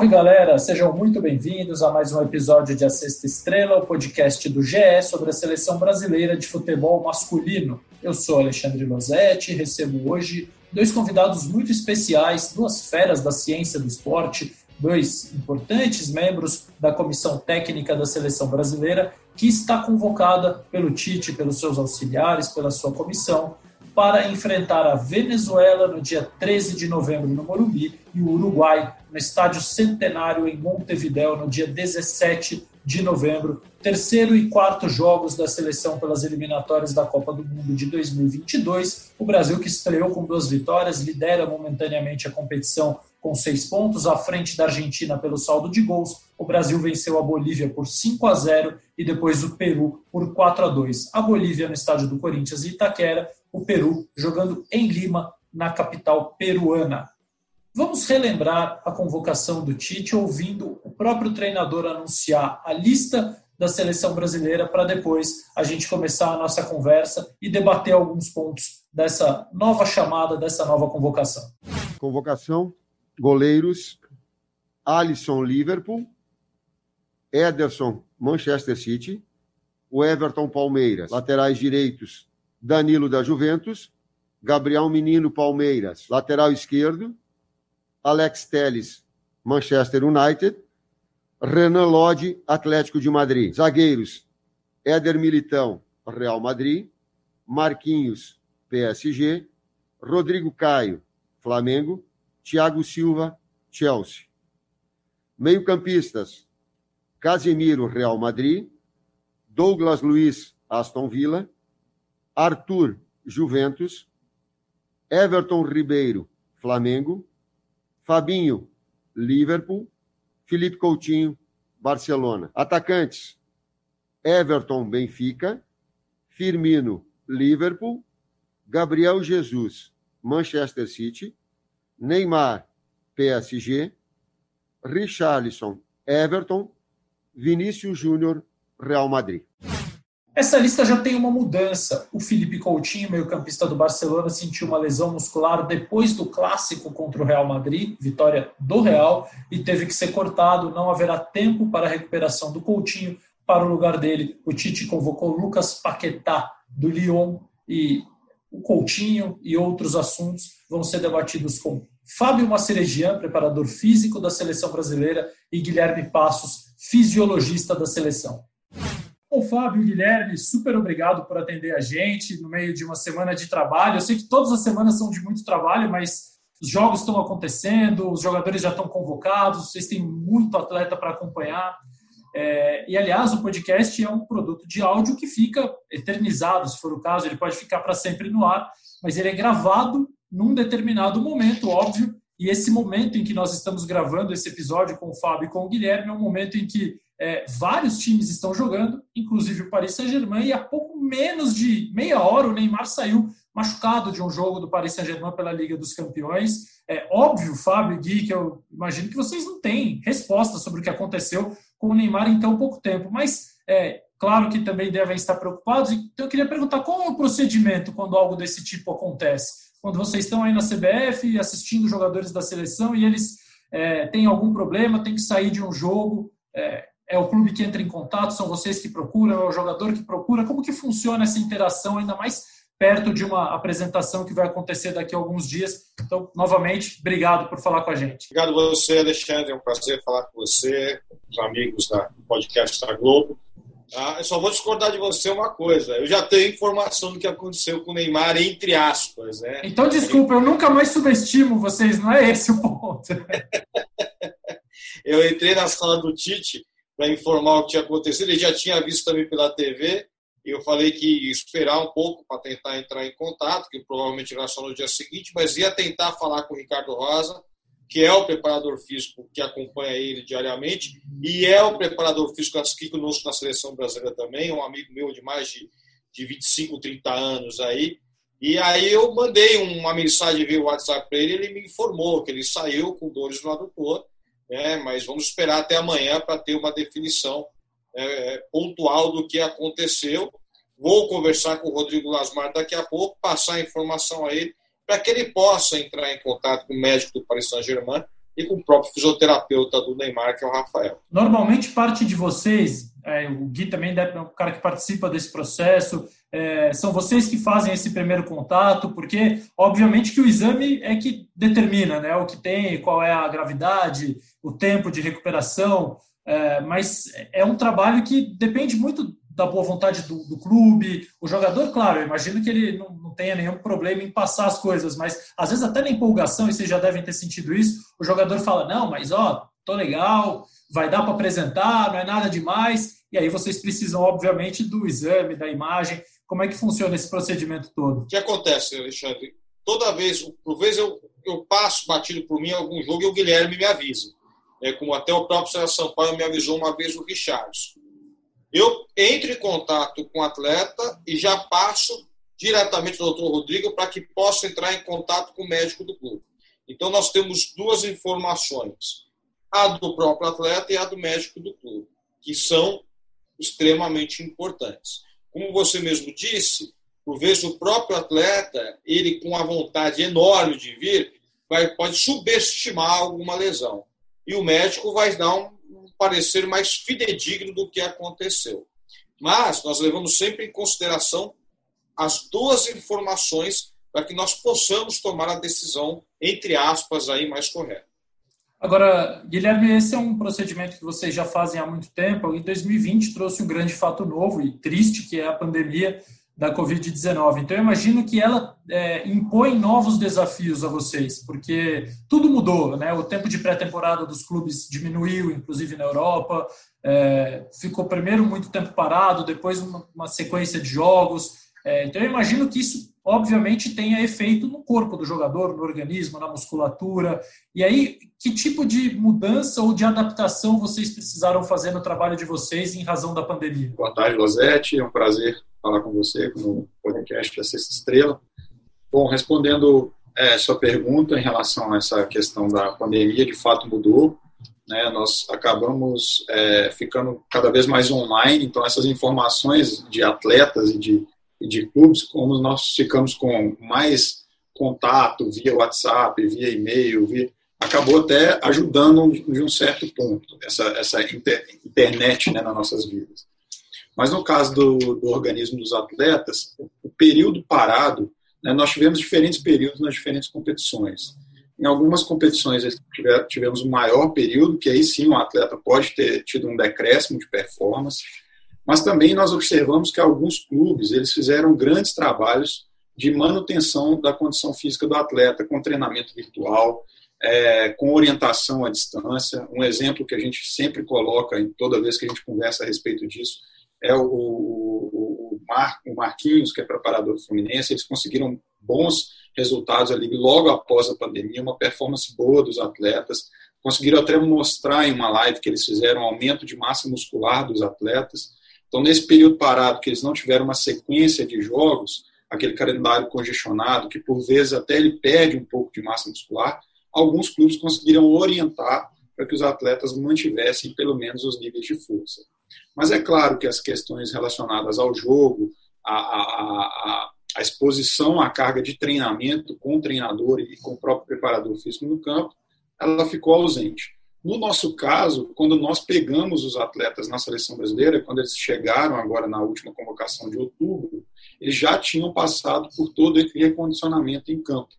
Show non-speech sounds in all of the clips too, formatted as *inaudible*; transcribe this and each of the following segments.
Salve galera, sejam muito bem-vindos a mais um episódio de A Sexta Estrela, o podcast do GE sobre a seleção brasileira de futebol masculino. Eu sou Alexandre Losetti recebo hoje dois convidados muito especiais, duas feras da ciência do esporte, dois importantes membros da comissão técnica da seleção brasileira, que está convocada pelo Tite, pelos seus auxiliares, pela sua comissão, para enfrentar a Venezuela no dia 13 de novembro no Morumbi e o Uruguai no Estádio Centenário em Montevideo no dia 17 de novembro. Terceiro e quarto jogos da seleção pelas eliminatórias da Copa do Mundo de 2022. O Brasil, que estreou com duas vitórias, lidera momentaneamente a competição com seis pontos, à frente da Argentina pelo saldo de gols. O Brasil venceu a Bolívia por 5 a 0 e depois o Peru por 4 a 2. A Bolívia no estádio do Corinthians e Itaquera, o Peru jogando em Lima, na capital peruana. Vamos relembrar a convocação do Tite ouvindo o próprio treinador anunciar a lista da seleção brasileira para depois a gente começar a nossa conversa e debater alguns pontos dessa nova chamada, dessa nova convocação. Convocação: goleiros Alisson Liverpool, Ederson Manchester City, o Everton Palmeiras, laterais direitos Danilo da Juventus, Gabriel Menino Palmeiras, lateral esquerdo, Alex Teles, Manchester United, Renan Lodge, Atlético de Madrid. Zagueiros, Éder Militão, Real Madrid, Marquinhos, PSG, Rodrigo Caio, Flamengo, Thiago Silva, Chelsea. Meio-campistas, Casemiro, Real Madrid, Douglas Luiz, Aston Villa, Arthur, Juventus, Everton Ribeiro, Flamengo, Fabinho, Liverpool, Felipe Coutinho, Barcelona. Atacantes: Everton, Benfica, Firmino, Liverpool, Gabriel Jesus, Manchester City, Neymar, PSG, Richarlison, Everton, Vinícius Júnior, Real Madrid. Essa lista já tem uma mudança. O Felipe Coutinho, meio-campista do Barcelona, sentiu uma lesão muscular depois do clássico contra o Real Madrid, vitória do Real, e teve que ser cortado. Não haverá tempo para a recuperação do Coutinho. Para o lugar dele, o Tite convocou Lucas Paquetá, do Lyon, e o Coutinho e outros assuntos vão ser debatidos com Fábio Maceregian, preparador físico da seleção brasileira, e Guilherme Passos, fisiologista da seleção. Bom, Fábio, Guilherme, super obrigado por atender a gente no meio de uma semana de trabalho. Eu sei que todas as semanas são de muito trabalho, mas os jogos estão acontecendo, os jogadores já estão convocados, vocês têm muito atleta para acompanhar. É, e, aliás, o podcast é um produto de áudio que fica eternizado, se for o caso, ele pode ficar para sempre no ar, mas ele é gravado num determinado momento, óbvio, e esse momento em que nós estamos gravando esse episódio com o Fábio e com o Guilherme é um momento em que é, vários times estão jogando, inclusive o Paris Saint-Germain, e há pouco menos de meia hora o Neymar saiu machucado de um jogo do Paris Saint-Germain pela Liga dos Campeões. É óbvio, Fábio e Gui, que eu imagino que vocês não têm resposta sobre o que aconteceu com o Neymar em tão pouco tempo, mas é claro que também devem estar preocupados. Então eu queria perguntar qual é o procedimento quando algo desse tipo acontece? Quando vocês estão aí na CBF assistindo jogadores da seleção e eles é, têm algum problema, têm que sair de um jogo, é, é o clube que entra em contato, são vocês que procuram, é o jogador que procura? Como que funciona essa interação, ainda mais perto de uma apresentação que vai acontecer daqui a alguns dias? Então, novamente, obrigado por falar com a gente. Obrigado a você, Alexandre, é um prazer falar com você, os amigos da podcast da Globo. Ah, eu só vou discordar de você uma coisa. Eu já tenho informação do que aconteceu com o Neymar, entre aspas. Né? Então, desculpa, eu nunca mais subestimo vocês, não é esse o ponto. *laughs* eu entrei na sala do Tite para informar o que tinha acontecido. Ele já tinha visto também pela TV. E eu falei que esperar um pouco para tentar entrar em contato, que provavelmente era só no dia seguinte, mas ia tentar falar com o Ricardo Rosa, que é o preparador físico que acompanha ele diariamente, e é o preparador físico aqui conosco na seleção brasileira também, um amigo meu de mais de, de 25, 30 anos aí. E aí eu mandei uma mensagem via WhatsApp para ele, ele me informou que ele saiu com dores no adutor, né, mas vamos esperar até amanhã para ter uma definição é, pontual do que aconteceu. Vou conversar com o Rodrigo Lasmar daqui a pouco, passar a informação a ele, para que ele possa entrar em contato com o médico do Paris Saint-Germain e com o próprio fisioterapeuta do Neymar, que é o Rafael. Normalmente parte de vocês, é, o Gui também é o cara que participa desse processo, é, são vocês que fazem esse primeiro contato, porque obviamente que o exame é que determina né, o que tem, qual é a gravidade, o tempo de recuperação, é, mas é um trabalho que depende muito da boa vontade do, do, clube. O jogador, claro, eu imagino que ele não, não, tenha nenhum problema em passar as coisas, mas às vezes até na empolgação, e vocês já devem ter sentido isso, o jogador fala, não, mas ó, tô legal, vai dar para apresentar, não é nada demais, e aí vocês precisam, obviamente, do exame, da imagem. Como é que funciona esse procedimento todo? O que acontece, Alexandre? Toda vez, por vezes eu, eu passo batido por mim algum jogo e o Guilherme me avisa. É, como até o próprio São Sampaio me avisou uma vez o Richardson eu entro em contato com o atleta e já passo diretamente ao doutor Rodrigo para que possa entrar em contato com o médico do clube. Então, nós temos duas informações: a do próprio atleta e a do médico do clube, que são extremamente importantes. Como você mesmo disse, por vezes o próprio atleta, ele com a vontade enorme de vir, vai, pode subestimar alguma lesão. E o médico vai dar um, parecer mais fidedigno do que aconteceu. Mas nós levamos sempre em consideração as duas informações para que nós possamos tomar a decisão, entre aspas, aí mais correta. Agora, Guilherme, esse é um procedimento que vocês já fazem há muito tempo. Em 2020 trouxe um grande fato novo e triste, que é a pandemia da Covid-19. Então, eu imagino que ela é, impõe novos desafios a vocês, porque tudo mudou, né? O tempo de pré-temporada dos clubes diminuiu, inclusive na Europa. É, ficou primeiro muito tempo parado, depois uma, uma sequência de jogos. É, então, eu imagino que isso, obviamente, tenha efeito no corpo do jogador, no organismo, na musculatura. E aí, que tipo de mudança ou de adaptação vocês precisaram fazer no trabalho de vocês em razão da pandemia? Boa tarde, Losete. É um prazer falar com você no podcast da Sexta Estrela. Bom, respondendo é, sua pergunta em relação a essa questão da pandemia, de fato mudou. Né? Nós acabamos é, ficando cada vez mais online, então essas informações de atletas e de, e de clubes, como nós ficamos com mais contato via WhatsApp, via e-mail, via, acabou até ajudando de um certo ponto essa, essa inter, internet né, nas nossas vidas. Mas no caso do, do organismo dos atletas, o período parado, né, nós tivemos diferentes períodos nas diferentes competições. Em algumas competições tivemos um maior período, que aí sim o atleta pode ter tido um decréscimo de performance, mas também nós observamos que alguns clubes eles fizeram grandes trabalhos de manutenção da condição física do atleta com treinamento virtual, é, com orientação à distância. Um exemplo que a gente sempre coloca toda vez que a gente conversa a respeito disso é o, o, Mar, o Marquinhos, que é preparador do Fluminense, eles conseguiram bons resultados ali logo após a pandemia, uma performance boa dos atletas, conseguiram até mostrar em uma live que eles fizeram um aumento de massa muscular dos atletas. Então, nesse período parado, que eles não tiveram uma sequência de jogos, aquele calendário congestionado, que por vezes até ele perde um pouco de massa muscular, alguns clubes conseguiram orientar para que os atletas mantivessem pelo menos os níveis de força. Mas é claro que as questões relacionadas ao jogo, a, a, a, exposição à carga de treinamento com o treinador e com o próprio preparador físico no campo, ela ficou ausente. No nosso caso, quando nós pegamos os atletas na seleção brasileira, quando eles chegaram agora na última convocação de outubro, eles já tinham passado por todo esse recondicionamento em campo.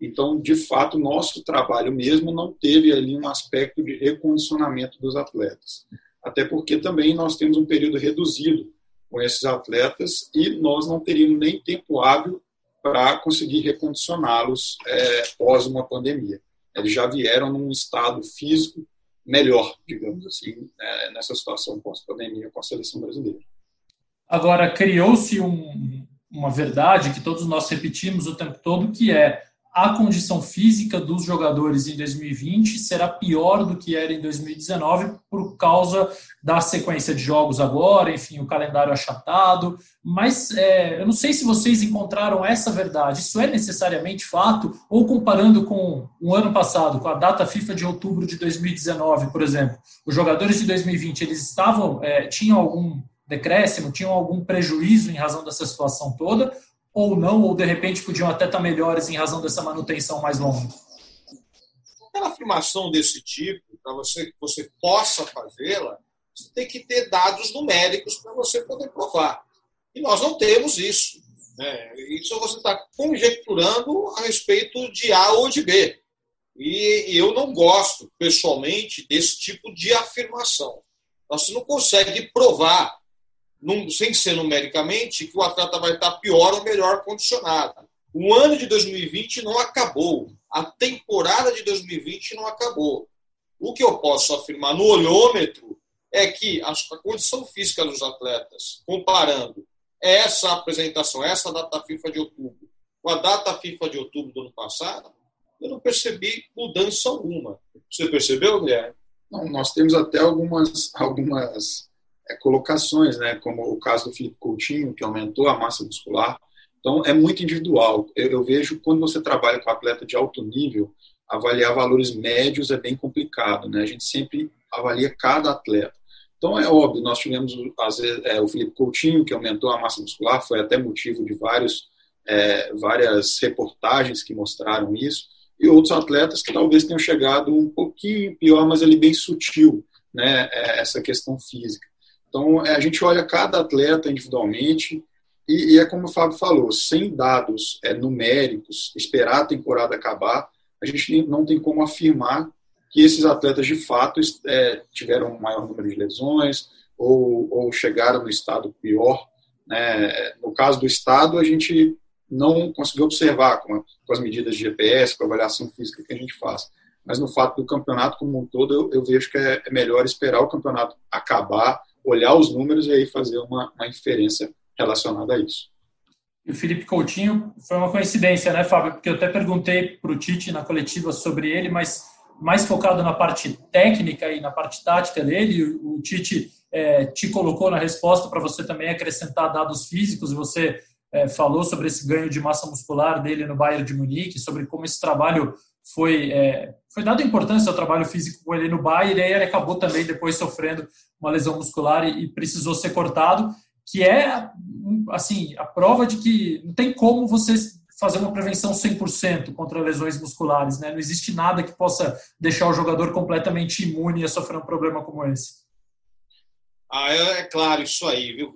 Então, de fato, nosso trabalho mesmo não teve ali um aspecto de recondicionamento dos atletas até porque também nós temos um período reduzido com esses atletas e nós não teríamos nem tempo hábil para conseguir recondicioná-los é, pós uma pandemia. Eles já vieram num estado físico melhor, digamos assim, é, nessa situação pós-pandemia com a seleção brasileira. Agora, criou-se um, uma verdade que todos nós repetimos o tempo todo, que é a condição física dos jogadores em 2020 será pior do que era em 2019 por causa da sequência de jogos agora, enfim, o calendário achatado. Mas é, eu não sei se vocês encontraram essa verdade. Isso é necessariamente fato? Ou comparando com o ano passado, com a data FIFA de outubro de 2019, por exemplo, os jogadores de 2020 eles estavam, é, tinham algum decréscimo, tinham algum prejuízo em razão dessa situação toda? Ou não, ou de repente podiam até estar melhores em razão dessa manutenção mais longa? qualquer afirmação desse tipo, para você que você possa fazê-la, você tem que ter dados numéricos para você poder provar. E nós não temos isso. Né? Isso você está conjecturando a respeito de A ou de B. E eu não gosto, pessoalmente, desse tipo de afirmação. Você não consegue provar, sem ser numericamente, que o atleta vai estar pior ou melhor condicionado. O ano de 2020 não acabou. A temporada de 2020 não acabou. O que eu posso afirmar no olhômetro é que a condição física dos atletas, comparando essa apresentação, essa data FIFA de outubro, com a data FIFA de outubro do ano passado, eu não percebi mudança alguma. Você percebeu, Guilherme? Não, nós temos até algumas, algumas colocações, né, como o caso do Felipe Coutinho, que aumentou a massa muscular. Então, é muito individual. Eu, eu vejo quando você trabalha com atleta de alto nível, avaliar valores médios é bem complicado. Né? A gente sempre avalia cada atleta. Então, é óbvio, nós tivemos às vezes, é, o Felipe Coutinho, que aumentou a massa muscular, foi até motivo de vários, é, várias reportagens que mostraram isso, e outros atletas que talvez tenham chegado um pouquinho pior, mas ali bem sutil, né, é, essa questão física. Então, é, a gente olha cada atleta individualmente, e, e, é como o Fábio falou, sem dados é, numéricos, esperar a temporada acabar, a gente não tem como afirmar que esses atletas de fato é, tiveram um maior número de lesões ou, ou chegaram no estado pior. Né? No caso do estado, a gente não conseguiu observar com, a, com, as medidas de GPS, com a avaliação física que a gente faz. Mas no fato do campeonato como um todo, eu, eu vejo que é, é, melhor esperar o campeonato acabar, olhar os números e aí fazer uma, uma inferência relacionada a isso. E o Felipe Coutinho foi uma coincidência, né, Fábio? Porque eu até perguntei para o Tite na coletiva sobre ele, mas mais focado na parte técnica e na parte tática dele. O Tite é, te colocou na resposta para você também acrescentar dados físicos. Você é, falou sobre esse ganho de massa muscular dele no Bayern de Munique, sobre como esse trabalho foi é, foi dado importância ao trabalho físico com ele no Bayern e aí ele acabou também depois sofrendo uma lesão muscular e, e precisou ser cortado, que é assim a prova de que não tem como você fazer uma prevenção 100% contra lesões musculares, né? Não existe nada que possa deixar o jogador completamente imune a sofrer um problema como esse. Ah, é, é claro isso aí, viu,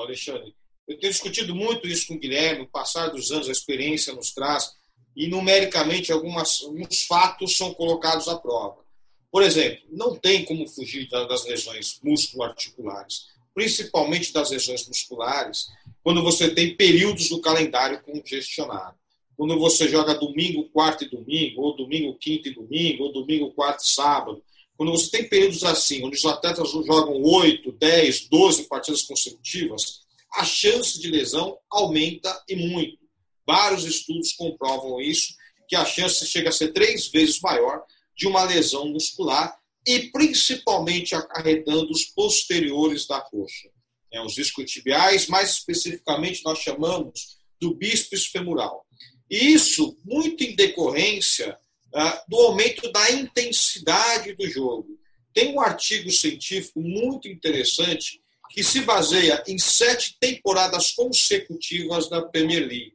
Alexandre? Eu tenho discutido muito isso com o Guilherme, o passar dos anos, a experiência nos traz, e numericamente algumas, alguns fatos são colocados à prova. Por exemplo, não tem como fugir das lesões musculoarticulares, principalmente das lesões musculares, quando você tem períodos do calendário congestionado. Quando você joga domingo, quarto e domingo, ou domingo, quinto e domingo, ou domingo, quarto e sábado. Quando você tem períodos assim, onde os atletas jogam 8, 10, 12 partidas consecutivas, a chance de lesão aumenta e muito. Vários estudos comprovam isso, que a chance chega a ser três vezes maior de uma lesão muscular e principalmente acarretando os posteriores da coxa né, os isquiotibiais, mais especificamente nós chamamos do bíceps femoral. E isso muito em decorrência ah, do aumento da intensidade do jogo. Tem um artigo científico muito interessante que se baseia em sete temporadas consecutivas da Premier League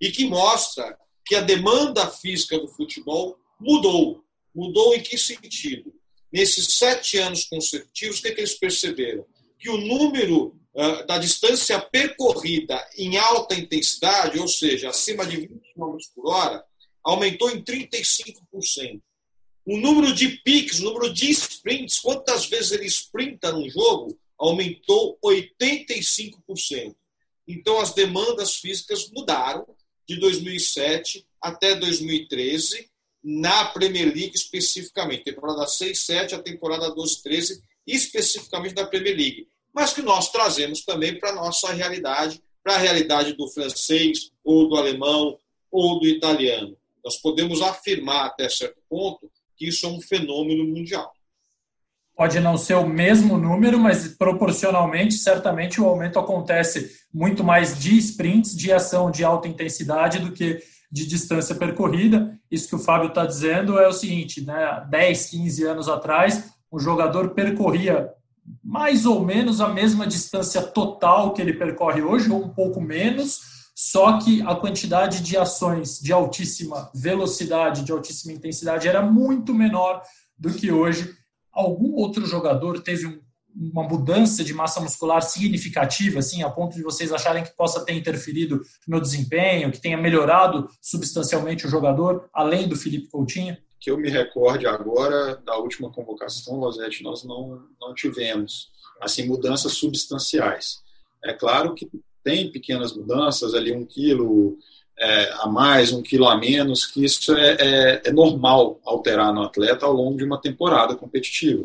e que mostra que a demanda física do futebol mudou. Mudou em que sentido? Nesses sete anos consecutivos, o que, é que eles perceberam? que o número uh, da distância percorrida em alta intensidade, ou seja, acima de 20 km por hora, aumentou em 35%. O número de piques, o número de sprints, quantas vezes ele sprinta num jogo, aumentou 85%. Então, as demandas físicas mudaram de 2007 até 2013, na Premier League especificamente, temporada 6, 7, a temporada 12, 13, especificamente da Premier League, mas que nós trazemos também para a nossa realidade, para a realidade do francês, ou do alemão, ou do italiano. Nós podemos afirmar até certo ponto que isso é um fenômeno mundial. Pode não ser o mesmo número, mas proporcionalmente, certamente o aumento acontece muito mais de sprints, de ação de alta intensidade, do que de distância percorrida. Isso que o Fábio está dizendo é o seguinte: né, 10, 15 anos atrás, o jogador percorria mais ou menos a mesma distância total que ele percorre hoje, ou um pouco menos, só que a quantidade de ações de altíssima velocidade, de altíssima intensidade era muito menor do que hoje. Algum outro jogador teve um, uma mudança de massa muscular significativa, assim, a ponto de vocês acharem que possa ter interferido no desempenho, que tenha melhorado substancialmente o jogador, além do Felipe Coutinho? Que eu me recorde agora da última convocação, Rosete, nós não, não tivemos assim mudanças substanciais. É claro que tem pequenas mudanças, ali um quilo é, a mais, um quilo a menos, que isso é, é, é, normal alterar no atleta ao longo de uma temporada competitiva.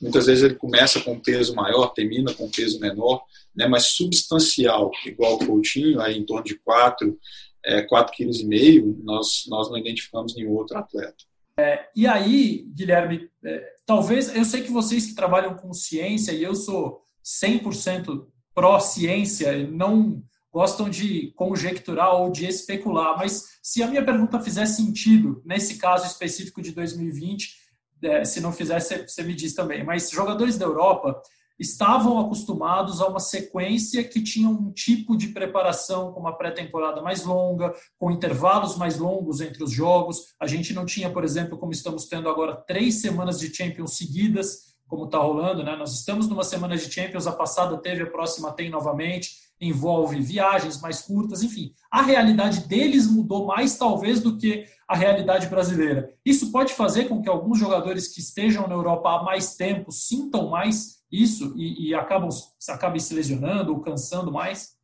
Muitas vezes ele começa com um peso maior, termina com um peso menor, né, mas substancial, igual o Coutinho, aí em torno de 4, é, 4,5 kg, nós, nós não identificamos nenhum outro atleta. É, e aí, Guilherme, é, talvez, eu sei que vocês que trabalham com ciência, e eu sou 100% pró-ciência, não gostam de conjecturar ou de especular, mas se a minha pergunta fizer sentido, nesse caso específico de 2020, é, se não fizer, você me diz também, mas jogadores da Europa estavam acostumados a uma sequência que tinha um tipo de preparação com uma pré-temporada mais longa, com intervalos mais longos entre os jogos. A gente não tinha, por exemplo, como estamos tendo agora, três semanas de Champions seguidas, como está rolando, né? Nós estamos numa semana de Champions, a passada teve, a próxima tem novamente, envolve viagens mais curtas, enfim. A realidade deles mudou mais, talvez, do que a realidade brasileira. Isso pode fazer com que alguns jogadores que estejam na Europa há mais tempo sintam mais isso e, e acabam, acabem se lesionando ou cansando mais?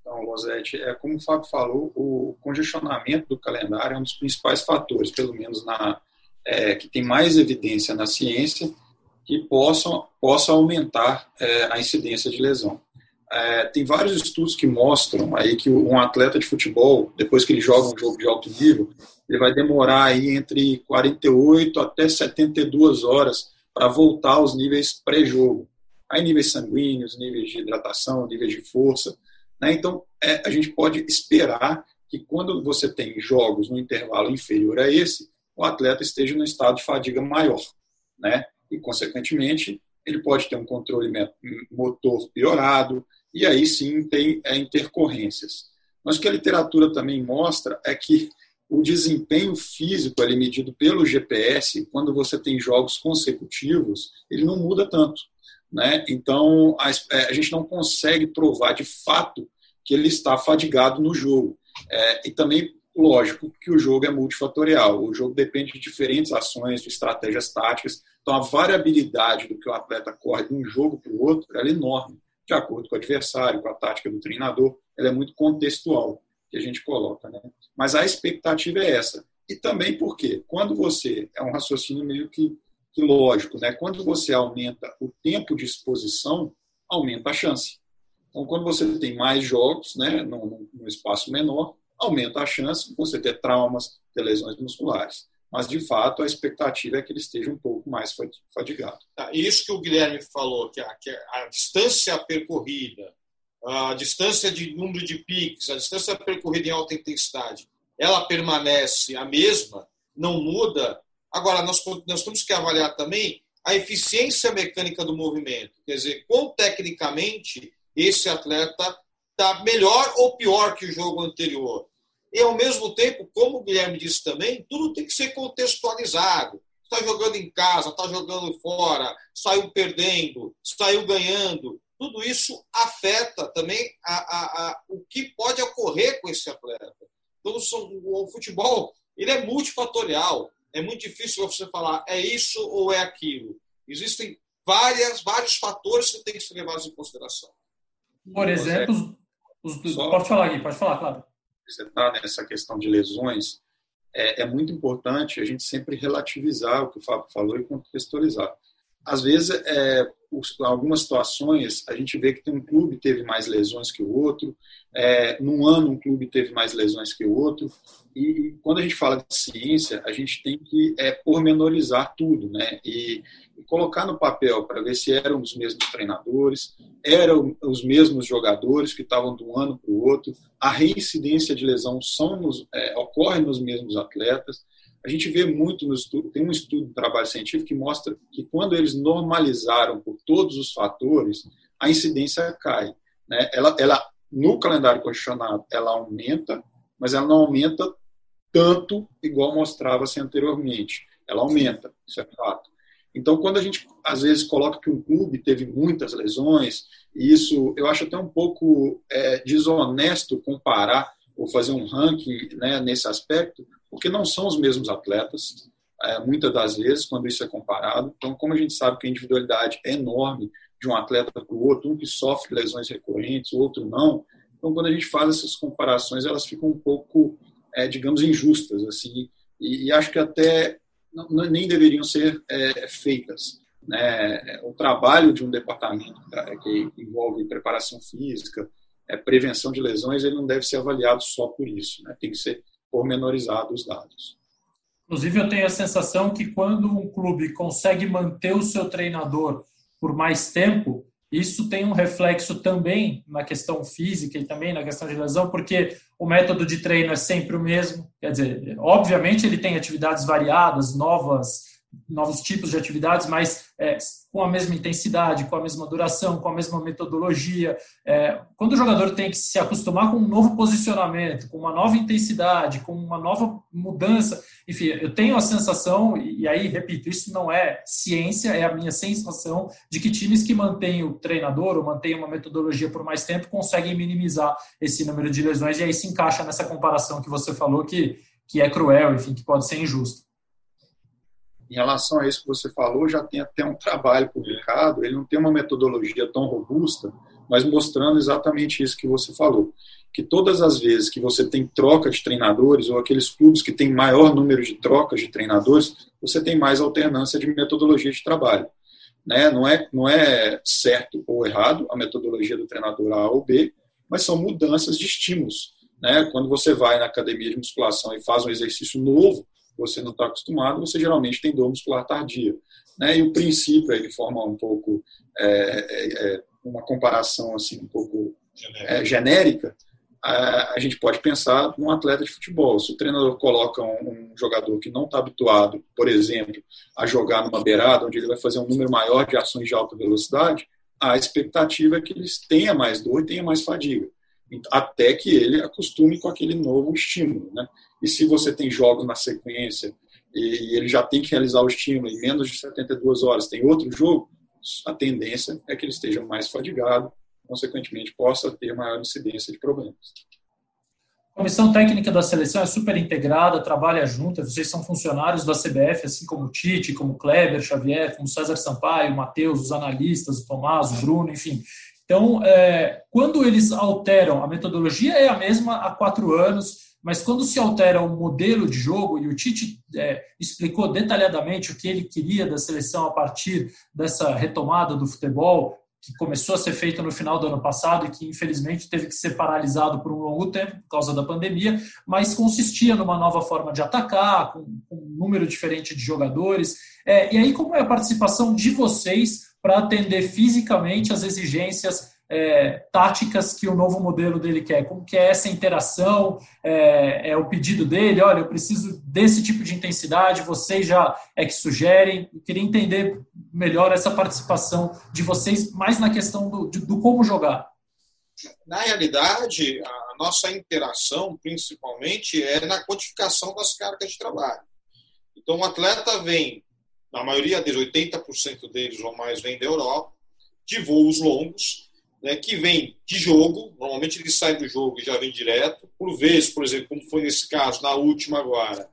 Então, Rosete, é como o Fábio falou, o congestionamento do calendário é um dos principais fatores, pelo menos na, é, que tem mais evidência na ciência, que possam, possa aumentar é, a incidência de lesão. É, tem vários estudos que mostram aí que um atleta de futebol, depois que ele joga um jogo de alto nível, ele vai demorar aí entre 48 até 72 horas para voltar aos níveis pré-jogo. Aí níveis sanguíneos, níveis de hidratação, níveis de força. Né? Então, é, a gente pode esperar que quando você tem jogos no intervalo inferior a esse, o atleta esteja no estado de fadiga maior, né? E, consequentemente, ele pode ter um controle motor piorado, e aí sim tem é, intercorrências. Mas o que a literatura também mostra é que o desempenho físico ali medido pelo GPS, quando você tem jogos consecutivos, ele não muda tanto. Né? Então, a, é, a gente não consegue provar de fato que ele está fadigado no jogo. É, e também Lógico que o jogo é multifatorial, o jogo depende de diferentes ações, de estratégias táticas, então a variabilidade do que o atleta corre de um jogo para o outro é enorme, de acordo com o adversário, com a tática do treinador, ela é muito contextual que a gente coloca. Né? Mas a expectativa é essa. E também porque, quando você, é um raciocínio meio que, que lógico, né? quando você aumenta o tempo de exposição, aumenta a chance. Então, quando você tem mais jogos, né, num, num espaço menor, aumenta a chance de você ter traumas, ter lesões musculares. Mas, de fato, a expectativa é que ele esteja um pouco mais fadigado. Tá, isso que o Guilherme falou, que a, que a distância percorrida, a distância de número de piques, a distância percorrida em alta intensidade, ela permanece a mesma, não muda. Agora, nós, nós temos que avaliar também a eficiência mecânica do movimento. Quer dizer, quão tecnicamente esse atleta está melhor ou pior que o jogo anterior. E, ao mesmo tempo, como o Guilherme disse também, tudo tem que ser contextualizado. Está jogando em casa, está jogando fora, saiu perdendo, saiu ganhando. Tudo isso afeta também a, a, a, o que pode ocorrer com esse atleta. Então, o futebol ele é multifatorial. É muito difícil você falar é isso ou é aquilo. Existem várias, vários fatores que têm que ser levados em consideração. Por exemplo, os, Só, pode falar, Gui, pode falar, claro. Está nessa questão de lesões, é, é, muito importante a gente sempre relativizar o que o Fábio falou e contextualizar. Às vezes, é, algumas situações, a gente vê que tem um clube teve mais lesões que o outro, é, num ano um clube teve mais lesões que o outro, e quando a gente fala de ciência, a gente tem que é, pormenorizar tudo, né? E, e colocar no papel para ver se eram os mesmos treinadores, eram os mesmos jogadores que estavam de um ano para o outro, a reincidência de lesão são nos, é, ocorre nos mesmos atletas. A gente vê muito no estudo, tem um estudo de trabalho científico que mostra que quando eles normalizaram por todos os fatores, a incidência cai. Né? Ela, ela no calendário condicionado ela aumenta, mas ela não aumenta tanto igual mostrava-se anteriormente. Ela aumenta, isso é fato. Então, quando a gente às vezes coloca que um clube teve muitas lesões, isso eu acho até um pouco é, desonesto comparar ou fazer um ranking né, nesse aspecto, porque não são os mesmos atletas, é, muitas das vezes, quando isso é comparado. Então, como a gente sabe que a individualidade é enorme de um atleta para o outro, um que sofre lesões recorrentes, o outro não. Então, quando a gente faz essas comparações, elas ficam um pouco, é, digamos, injustas, assim, e, e acho que até não, nem deveriam ser é, feitas. Né? O trabalho de um departamento tá, que envolve preparação física, é, prevenção de lesões, ele não deve ser avaliado só por isso, né? tem que ser pormenorizado os dados. Inclusive, eu tenho a sensação que quando um clube consegue manter o seu treinador por mais tempo, isso tem um reflexo também na questão física e também na questão de lesão, porque o método de treino é sempre o mesmo. Quer dizer, obviamente ele tem atividades variadas, novas, novos tipos de atividades, mas é, com a mesma intensidade, com a mesma duração, com a mesma metodologia. É, quando o jogador tem que se acostumar com um novo posicionamento, com uma nova intensidade, com uma nova mudança, enfim, eu tenho a sensação, e aí, repito, isso não é ciência, é a minha sensação de que times que mantêm o treinador ou mantêm uma metodologia por mais tempo conseguem minimizar esse número de lesões, e aí se encaixa nessa comparação que você falou, que, que é cruel, enfim, que pode ser injusto em relação a isso que você falou, já tem até um trabalho publicado, ele não tem uma metodologia tão robusta, mas mostrando exatamente isso que você falou. Que todas as vezes que você tem troca de treinadores, ou aqueles clubes que têm maior número de trocas de treinadores, você tem mais alternância de metodologia de trabalho. Né? Não, é, não é certo ou errado a metodologia do treinador A ou B, mas são mudanças de estímulos. Né? Quando você vai na academia de musculação e faz um exercício novo, você não está acostumado, você geralmente tem dor muscular tardia. Né? E o princípio, de forma um pouco, é, é, é uma comparação assim um pouco é, genérica, a, gente pode pensar num atleta de futebol. Se o treinador coloca um, um jogador que não está habituado, por exemplo, a jogar numa beirada, onde ele vai fazer um número maior de ações de alta velocidade, a expectativa é que ele tenha mais dor e tenha mais fadiga até que ele acostume com aquele novo estímulo. Né? E se você tem jogos na sequência e ele já tem que realizar o estímulo em menos de 72 horas, tem outro jogo, a tendência é que ele esteja mais fadigado, consequentemente possa ter maior incidência de problemas. A comissão técnica da seleção é super integrada, trabalha junto, vocês são funcionários da CBF, assim como o Tite, como o Kleber, Xavier, como o César Sampaio, o Matheus, os analistas, o Tomás, o Bruno, enfim. Então, é, quando eles alteram, a metodologia é a mesma há quatro anos, mas quando se altera o modelo de jogo, e o Tite é, explicou detalhadamente o que ele queria da seleção a partir dessa retomada do futebol, que começou a ser feita no final do ano passado e que infelizmente teve que ser paralisado por um longo tempo por causa da pandemia, mas consistia numa nova forma de atacar, com, com um número diferente de jogadores. É, e aí, como é a participação de vocês para atender fisicamente as exigências é, táticas que o novo modelo dele quer. Como que é essa interação? É, é, o pedido dele, olha, eu preciso desse tipo de intensidade, vocês já é que sugerem. Eu queria entender melhor essa participação de vocês, mais na questão do, de, do como jogar. Na realidade, a nossa interação, principalmente, é na quantificação das cargas de trabalho. Então, o atleta vem na maioria deles, 80% deles ou mais, vem da Europa, de voos longos, né, que vem de jogo, normalmente eles saem do jogo e já vem direto. Por vezes, por exemplo, como foi nesse caso, na última agora,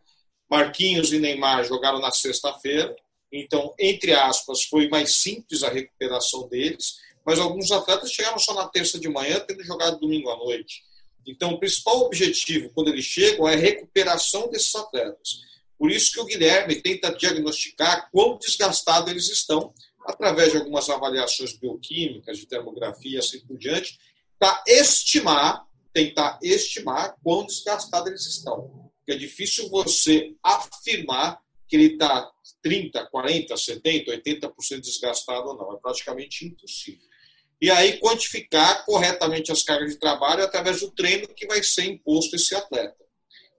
Marquinhos e Neymar jogaram na sexta-feira, então, entre aspas, foi mais simples a recuperação deles, mas alguns atletas chegaram só na terça de manhã, tendo jogado domingo à noite. Então, o principal objetivo, quando eles chegam, é a recuperação desses atletas. Por isso que o Guilherme tenta diagnosticar quão desgastados eles estão, através de algumas avaliações bioquímicas, de termografia, assim por diante, para estimar, tentar estimar quão desgastados eles estão. Porque é difícil você afirmar que ele está 30, 40, 70, 80% desgastado ou não. É praticamente impossível. E aí quantificar corretamente as cargas de trabalho através do treino que vai ser imposto esse atleta.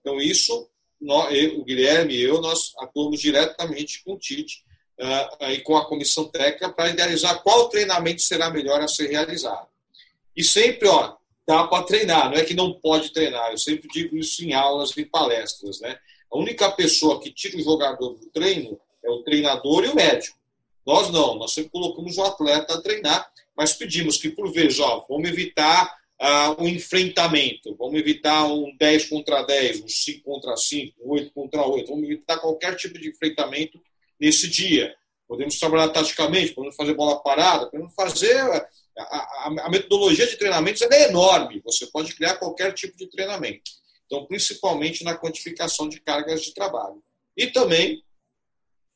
Então, isso o Guilherme e eu, nós atuamos diretamente com o Tite uh, e com a comissão técnica para idealizar qual treinamento será melhor a ser realizado. E sempre, ó, dá para treinar, não é que não pode treinar. Eu sempre digo isso em aulas e palestras. Né? A única pessoa que tira o jogador do treino é o treinador e o médico. Nós não, nós sempre colocamos o atleta a treinar, mas pedimos que, por vezes, ó, vamos evitar uh, um enfrentamento, vamos evitar um 10 contra 10, um 5 contra 5, um 8 contra 8, vamos evitar qualquer tipo de enfrentamento nesse dia. Podemos trabalhar taticamente, podemos fazer bola parada, podemos fazer. A, a, a metodologia de treinamentos é enorme, você pode criar qualquer tipo de treinamento. Então, principalmente na quantificação de cargas de trabalho. E também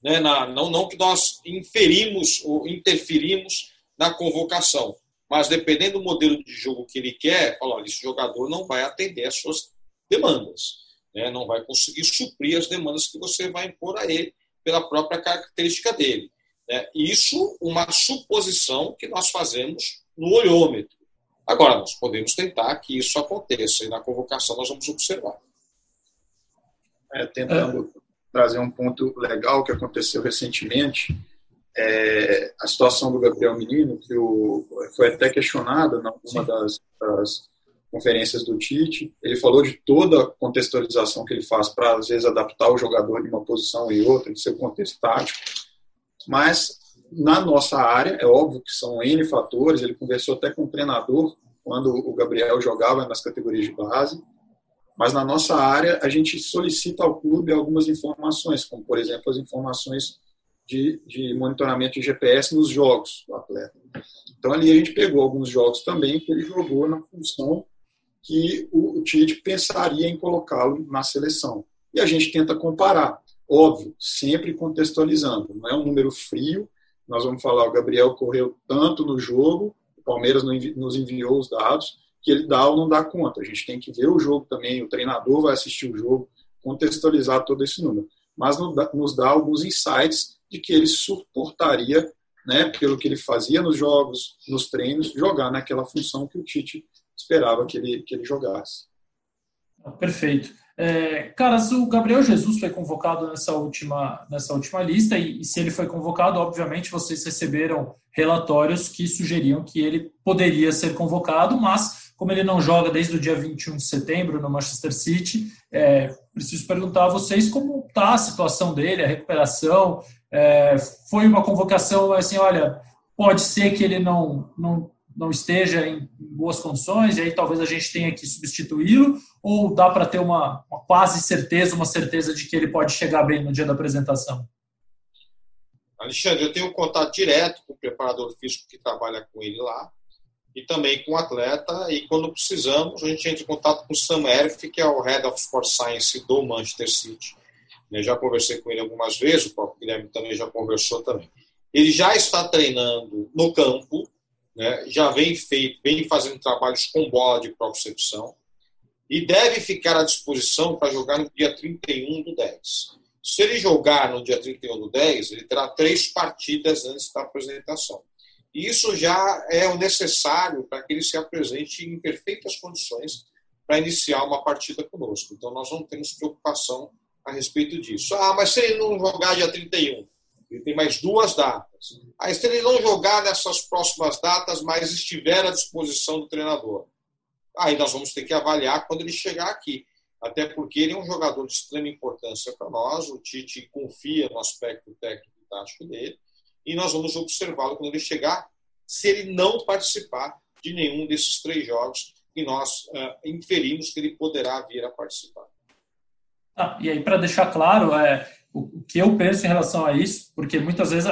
né, na, não, não que nós inferimos ou interferimos na convocação, mas dependendo do modelo de jogo que ele quer, fala, olha, esse jogador não vai atender às suas demandas, né, não vai conseguir suprir as demandas que você vai impor a ele pela própria característica dele. Né? Isso, uma suposição que nós fazemos no olhômetro. Agora, nós podemos tentar que isso aconteça e na convocação nós vamos observar. É, tentando trazer um ponto legal que aconteceu recentemente, é a situação do Gabriel Menino, que o, foi até questionada numa das, das conferências do Tite. Ele falou de toda a contextualização que ele faz para, às vezes, adaptar o jogador de uma posição e outra, de seu contexto tático. Mas, na nossa área, é óbvio que são N fatores. Ele conversou até com o treinador quando o Gabriel jogava nas categorias de base. Mas na nossa área, a gente solicita ao clube algumas informações, como, por exemplo, as informações de, de monitoramento de GPS nos jogos do atleta. Então, ali a gente pegou alguns jogos também que ele jogou na função que o Tite pensaria em colocá-lo na seleção. E a gente tenta comparar. Óbvio, sempre contextualizando. Não é um número frio. Nós vamos falar, o Gabriel correu tanto no jogo, o Palmeiras nos enviou os dados, que ele dá ou não dá conta. A gente tem que ver o jogo também, o treinador vai assistir o jogo, contextualizar todo esse número. Mas nos dá alguns insights de que ele suportaria, né, pelo que ele fazia nos jogos, nos treinos, jogar naquela função que o Tite esperava que ele, que ele jogasse. Perfeito. É, caras, o Gabriel Jesus foi convocado nessa última, nessa última lista, e, e, se ele foi convocado, obviamente vocês receberam relatórios que sugeriam que ele poderia ser convocado, mas como ele não joga desde o dia 21 de setembro no Manchester City, é, preciso perguntar a vocês como está a situação dele, a recuperação. É, foi uma convocação assim, olha, pode ser que ele não, não, não esteja em boas condições e aí talvez a gente tenha que substituí-lo, ou dá para ter uma, uma quase certeza, uma certeza de que ele pode chegar bem no dia da apresentação? Alexandre, eu tenho contato direto com o preparador físico que trabalha com ele lá e também com o atleta. E quando precisamos, a gente entra em contato com o Sam Erf, que é o Head of Sport Science do Manchester City. Eu já conversei com ele algumas vezes, o próprio Guilherme também já conversou também. Ele já está treinando no campo, né? já vem, feito, vem fazendo trabalhos com bola de propriocepção e deve ficar à disposição para jogar no dia 31 do 10. Se ele jogar no dia 31 do 10, ele terá três partidas antes da apresentação. Isso já é o necessário para que ele se apresente em perfeitas condições para iniciar uma partida conosco. Então, nós não temos preocupação a respeito disso. Ah, mas se ele não jogar dia 31, ele tem mais duas datas. Aí, se ele não jogar nessas próximas datas, mas estiver à disposição do treinador, aí nós vamos ter que avaliar quando ele chegar aqui. Até porque ele é um jogador de extrema importância para nós, o Tite confia no aspecto técnico e tático dele, e nós vamos observá-lo quando ele chegar, se ele não participar de nenhum desses três jogos, e nós uh, inferimos que ele poderá vir a participar. Ah, e aí, para deixar claro, é, o, que eu penso em relação a isso, porque muitas vezes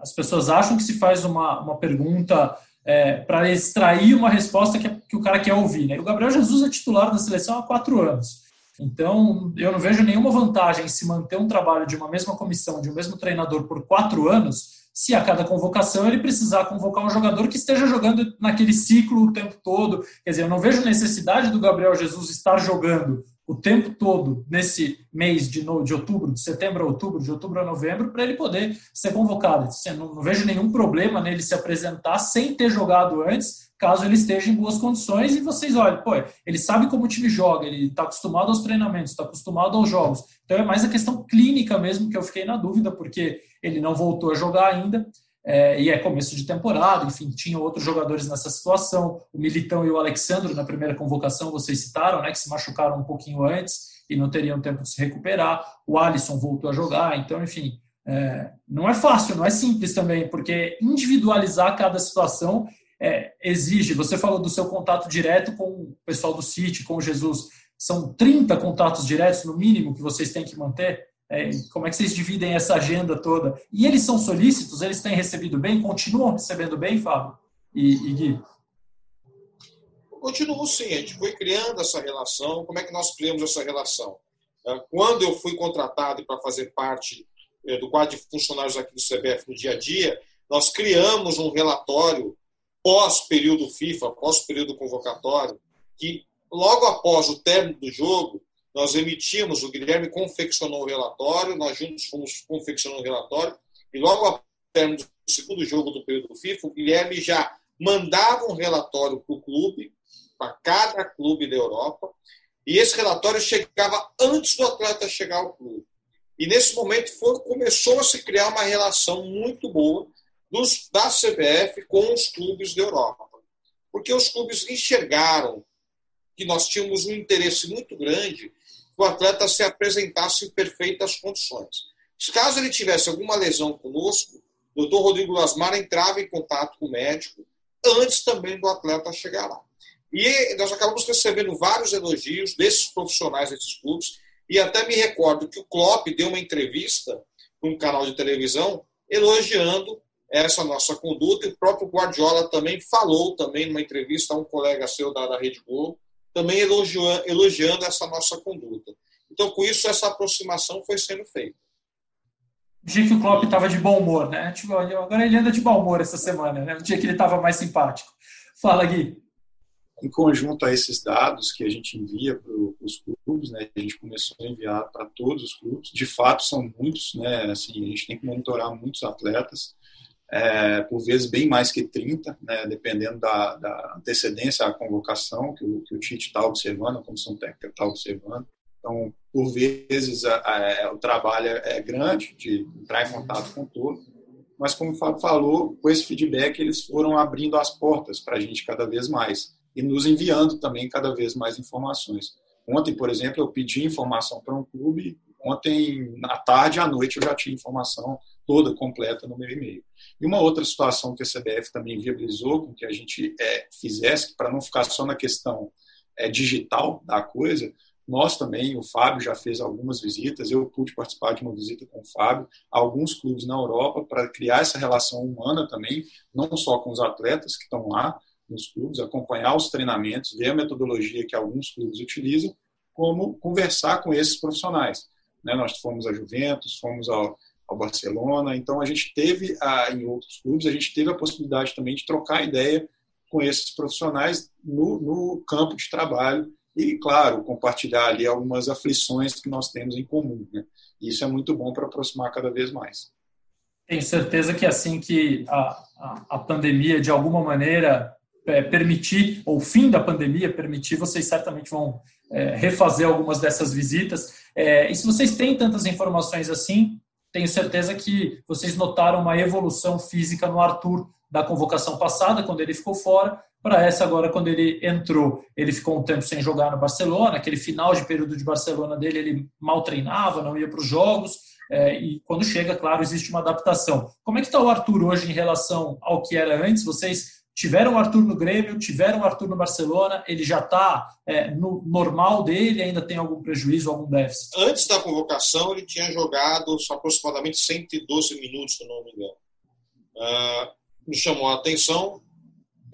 as pessoas acham que se faz uma, uma pergunta é, para extrair uma resposta que, que, o cara quer ouvir. Né? O Gabriel Jesus é titular da seleção há quatro anos. Então, eu não vejo nenhuma vantagem em se manter um trabalho de uma mesma comissão, de um mesmo treinador por quatro anos, se a cada convocação ele precisar convocar um jogador que esteja jogando naquele ciclo o tempo todo. Quer dizer, eu não vejo necessidade do Gabriel Jesus estar jogando o tempo todo nesse mês de, no, de outubro, de setembro a outubro, de outubro a novembro, para ele poder ser convocado. Assim, não, não vejo nenhum problema nele se apresentar sem ter jogado antes caso ele esteja em boas condições e vocês olhem, pô, ele sabe como o time joga, ele está acostumado aos treinamentos, está acostumado aos jogos. Então é mais a questão clínica mesmo que eu fiquei na dúvida, porque ele não voltou a jogar ainda. É, e é começo de temporada, enfim, tinha outros jogadores nessa situação. O Militão e o Alexandre, na primeira convocação, vocês citaram, né, que se machucaram um pouquinho antes e não teriam tempo de se recuperar. O Alisson voltou a jogar, então, enfim, é, não é fácil, não é simples também, porque individualizar cada situação é, exige. Você falou do seu contato direto com o pessoal do City, com o Jesus. São 30 contatos diretos, no mínimo, que vocês têm que manter. É, como é que vocês dividem essa agenda toda? E eles são solícitos? Eles têm recebido bem? Continuam recebendo bem, Fábio e, e Gui? Continuo sim, a gente foi criando essa relação. Como é que nós criamos essa relação? É, quando eu fui contratado para fazer parte é, do quadro de funcionários aqui do CBF no dia a dia, nós criamos um relatório pós-período FIFA, pós-período convocatório, que logo após o término do jogo, nós emitimos, o Guilherme confeccionou o relatório, nós juntos fomos confeccionando o relatório, e logo após do segundo jogo do período FIFA, o Guilherme já mandava um relatório para o clube, para cada clube da Europa, e esse relatório chegava antes do atleta chegar ao clube. E nesse momento foi, começou a se criar uma relação muito boa dos, da CBF com os clubes da Europa. Porque os clubes enxergaram que nós tínhamos um interesse muito grande o atleta se apresentasse em perfeitas condições. Caso ele tivesse alguma lesão conosco, o doutor Rodrigo Lasmar entrava em contato com o médico antes também do atleta chegar lá. E nós acabamos recebendo vários elogios desses profissionais desses clubes, e até me recordo que o Klopp deu uma entrevista para um canal de televisão elogiando essa nossa conduta, e o próprio Guardiola também falou também numa entrevista a um colega seu da, da Rede Globo, também elogiando, elogiando essa nossa conduta. Então, com isso, essa aproximação foi sendo feita. O dia que o Klopp estava de bom humor, né? Tipo, agora ele anda de bom humor essa semana, né? O dia que ele estava mais simpático. Fala, Gui em conjunto a esses dados que a gente envia para os clubes, né, a gente começou a enviar para todos os clubes. De fato, são muitos, né, assim, a gente tem que monitorar muitos atletas, é, por vezes bem mais que 30, né, dependendo da, da antecedência à convocação que o, que o Tite está observando, a comissão técnica está observando. Então, por vezes, a, a, o trabalho é grande de entrar em contato com todos, mas como o Fábio falou, com esse feedback eles foram abrindo as portas para a gente cada vez mais e nos enviando também cada vez mais informações. Ontem, por exemplo, eu pedi informação para um clube, ontem à tarde à noite eu já tinha informação toda completa no meu e-mail. E uma outra situação que a CBF também viabilizou com que a gente é, fizesse, para não ficar só na questão é, digital da coisa, nós também, o Fábio já fez algumas visitas, eu pude participar de uma visita com o Fábio alguns clubes na Europa para criar essa relação humana também, não só com os atletas que estão lá, nos clubes, acompanhar os treinamentos, ver a metodologia que alguns clubes utilizam, como conversar com esses profissionais. Né? Nós fomos a Juventus, fomos ao, ao Barcelona, então a gente teve, a, em outros clubes, a gente teve a possibilidade também de trocar ideia com esses profissionais no, no campo de trabalho e, claro, compartilhar ali algumas aflições que nós temos em comum. Né? Isso é muito bom para aproximar cada vez mais. Tenho certeza que assim que a, a, a pandemia, de alguma maneira, é, permitir, ou o fim da pandemia permitir, vocês certamente vão é, refazer algumas dessas visitas. É, e se vocês têm tantas informações assim, tenho certeza que vocês notaram uma evolução física no Arthur da convocação passada, quando ele ficou fora, para essa agora, quando ele entrou. Ele ficou um tempo sem jogar no Barcelona, aquele final de período de Barcelona dele, ele mal treinava, não ia para os jogos, é, e quando chega, claro, existe uma adaptação. Como é que está o Arthur hoje em relação ao que era antes? Vocês tiveram o Arthur no Grêmio, tiveram o Arthur no Barcelona, ele já está é, no normal dele, ainda tem algum prejuízo, algum déficit? Antes da convocação, ele tinha jogado aproximadamente 112 minutos, se não me engano. Uh, me chamou a atenção,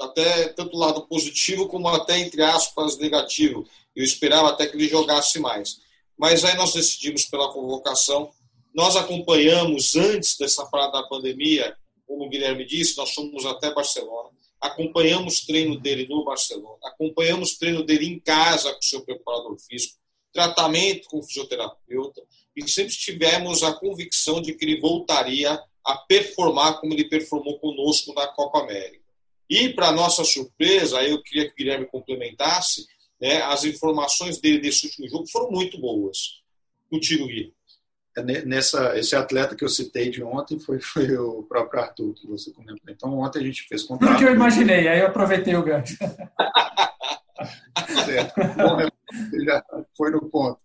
até tanto lado positivo como até, entre aspas, negativo. Eu esperava até que ele jogasse mais. Mas aí nós decidimos pela convocação. Nós acompanhamos antes dessa parada da pandemia, como o Guilherme disse, nós fomos até Barcelona acompanhamos o treino dele no Barcelona, acompanhamos o treino dele em casa com o seu preparador físico, tratamento com o fisioterapeuta, e sempre tivemos a convicção de que ele voltaria a performar como ele performou conosco na Copa América. E, para nossa surpresa, eu queria que o Guilherme complementasse, né, as informações dele desse último jogo foram muito boas. Contigo, Gui. Nessa esse atleta que eu citei de ontem foi, *laughs* foi o próprio Arthur que você comentou. Então ontem a gente fez contato. Tudo que eu imaginei, aí eu aproveitei o gancho. *laughs* certo. Bom, já foi no ponto.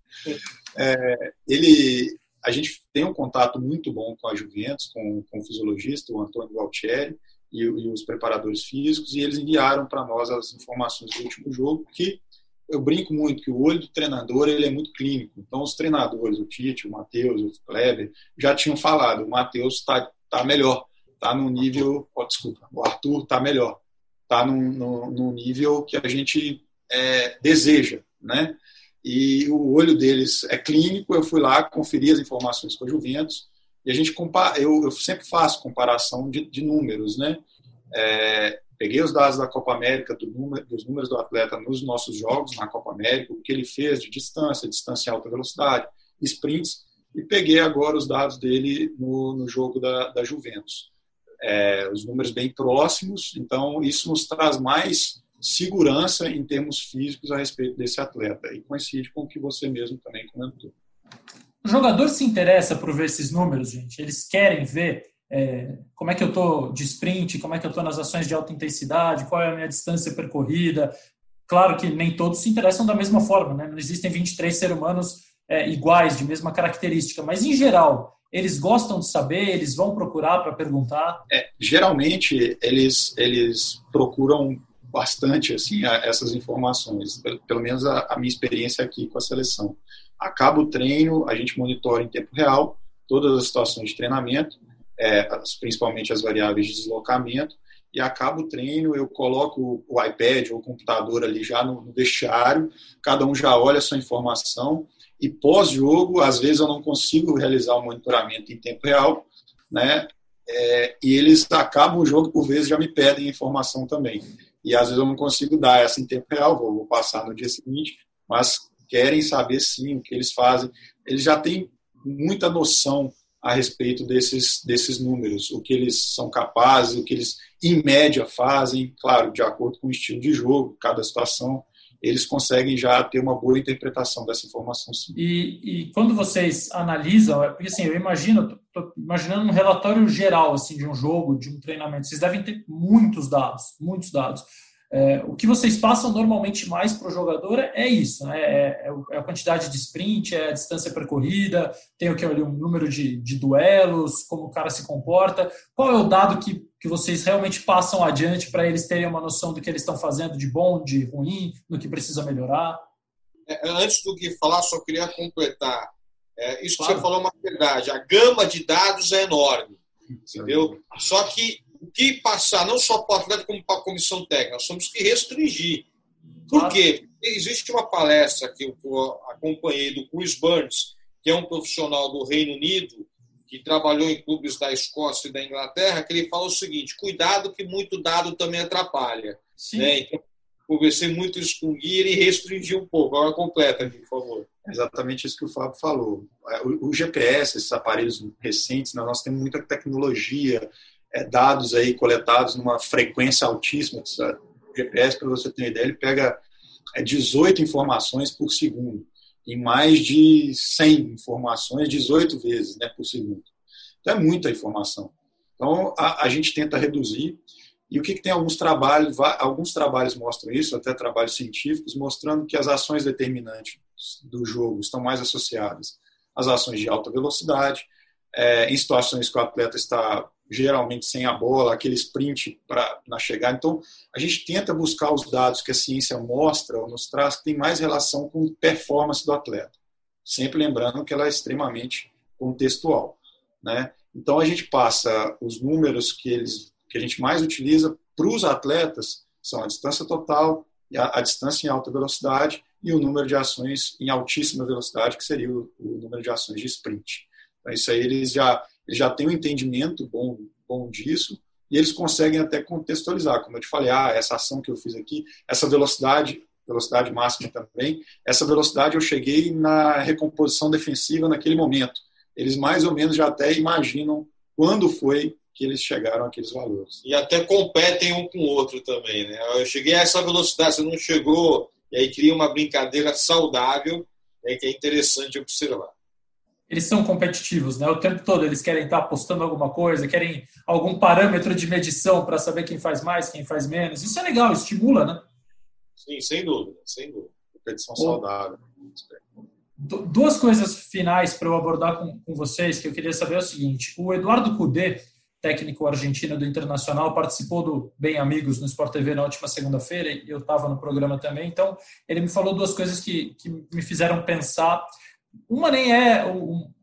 É, ele, a gente tem um contato muito bom com a Juventus, com, com o fisiologista, o Antônio Galtieri, e, e os preparadores físicos, e eles enviaram para nós as informações do último jogo, que eu brinco muito que o olho do treinador ele é muito clínico. Então, os treinadores, o Tite, o Matheus, o Kleber, já tinham falado: o Matheus está tá melhor, está no nível. Oh, desculpa, o Arthur está melhor, está no, nível que a gente é, deseja. Né? E o olho deles é clínico. Eu fui lá, conferi as informações com a Juventus, e a gente compara, eu, eu sempre faço comparação de, de números. Né? É, Peguei os dados da Copa América, do número, dos números do atleta nos nossos jogos na Copa América, o que ele fez de distância, distância em alta velocidade, sprints, e peguei agora os dados dele no, no jogo da, da Juventus. É, os números bem próximos, então isso nos traz mais segurança em termos físicos a respeito desse atleta, e coincide com o que você mesmo também comentou. O jogador se interessa por ver esses números, gente? Eles querem ver é, como é que eu estou de sprint, como é que eu estou nas ações de alta intensidade, qual é a minha distância percorrida. Claro que nem todos se interessam da mesma forma, né? não existem 23 seres humanos é, iguais, de mesma característica, mas em geral, eles gostam de saber, eles vão procurar para perguntar? É, geralmente, eles, eles procuram bastante assim essas informações, pelo menos a, a minha experiência aqui com a seleção. Acaba o treino, a gente monitora em tempo real todas as situações de treinamento, é, principalmente as variáveis de deslocamento, e acaba o treino, eu coloco o iPad ou o computador ali já no, no vestiário, cada um já olha a sua informação, e pós-jogo, às vezes eu não consigo realizar o monitoramento em tempo real, né? É, e eles acabam o jogo, por vezes já me pedem informação também. E às vezes eu não consigo dar essa em tempo real, vou, vou passar no dia seguinte, mas querem saber sim o que eles fazem. Eles já têm muita noção a respeito desses, desses números, o que eles são capazes, o que eles, em média, fazem, claro, de acordo com o estilo de jogo, cada situação, eles conseguem já ter uma boa interpretação dessa informação. Sim. E, e quando vocês analisam, é, porque assim, eu imagino, estou imaginando um relatório geral assim de um jogo, de um treinamento, vocês devem ter muitos dados, muitos dados. É, o que vocês passam normalmente mais para o jogador é isso, né? É, é, é, a quantidade de sprint, é a distância percorrida, tem o que ali um número de, de duelos, como o cara se comporta. Qual é o dado que, que vocês realmente passam adiante para eles terem uma noção do que eles estão fazendo de bom, de ruim, no que precisa melhorar? É, antes do que falar, só queria completar. É, isso claro. que você falou é uma verdade. A gama de dados é enorme, entendeu? Só que o que passar, não só para o atleta, como para a comissão técnica, nós temos que restringir. Por quê? Porque existe uma palestra que eu acompanhei do Chris Burns, que é um profissional do Reino Unido, que trabalhou em clubes da Escócia e da Inglaterra, que ele fala o seguinte: cuidado que muito dado também atrapalha. Sim. Né? Então, conversei muito isso com o Gui e um pouco. Agora completa aqui, por favor. Exatamente isso que o Fábio falou. O, o GPS, esses aparelhos recentes, nós temos muita tecnologia, é, dados aí coletados numa frequência altíssima. O GPS, para você ter uma ideia, ele pega é, 18 informações por segundo, em mais de 100 informações, 18 vezes né, por segundo. Então é muita informação. Então a, a gente tenta reduzir. E o que, que, tem alguns trabalhos, alguns trabalhos mostram isso, até trabalhos científicos, mostrando que as ações determinantes do jogo estão mais associadas às ações de alta velocidade, é, em situações que o atleta está geralmente sem a bola, aquele sprint para na chegada. Então, a gente tenta buscar os dados que a ciência mostra ou nos traz que tem mais relação com performance do atleta. Sempre lembrando que ela é extremamente contextual, né? Então a gente passa os números que eles que a gente mais utiliza para os atletas são a distância total, a, a, distância em alta velocidade e o número de ações em altíssima velocidade, que seria o, o número de ações de sprint. Então, isso aí eles já já têm um entendimento bom, bom disso e eles conseguem até contextualizar, como eu te falei, ah, essa ação que eu fiz aqui, essa velocidade, velocidade máxima também, essa velocidade eu cheguei na recomposição defensiva naquele momento. Eles mais ou menos já até imaginam quando foi que eles chegaram àqueles valores. E até competem um com o outro também, né? Eu cheguei a essa velocidade, você não chegou, e aí cria uma brincadeira saudável, é que é interessante observar. Eles são competitivos, né? O tempo todo eles querem estar apostando alguma coisa, querem algum parâmetro de medição para saber quem faz mais, quem faz menos. Isso é legal, estimula, né? Sim, sem dúvida, sem dúvida. Competição saudável. Duas coisas finais para eu abordar com, com vocês que eu queria saber é o seguinte: o Eduardo Cudê, técnico argentino do Internacional, participou do Bem Amigos no Sport TV na última segunda-feira e eu estava no programa também. Então, ele me falou duas coisas que, que me fizeram pensar uma nem é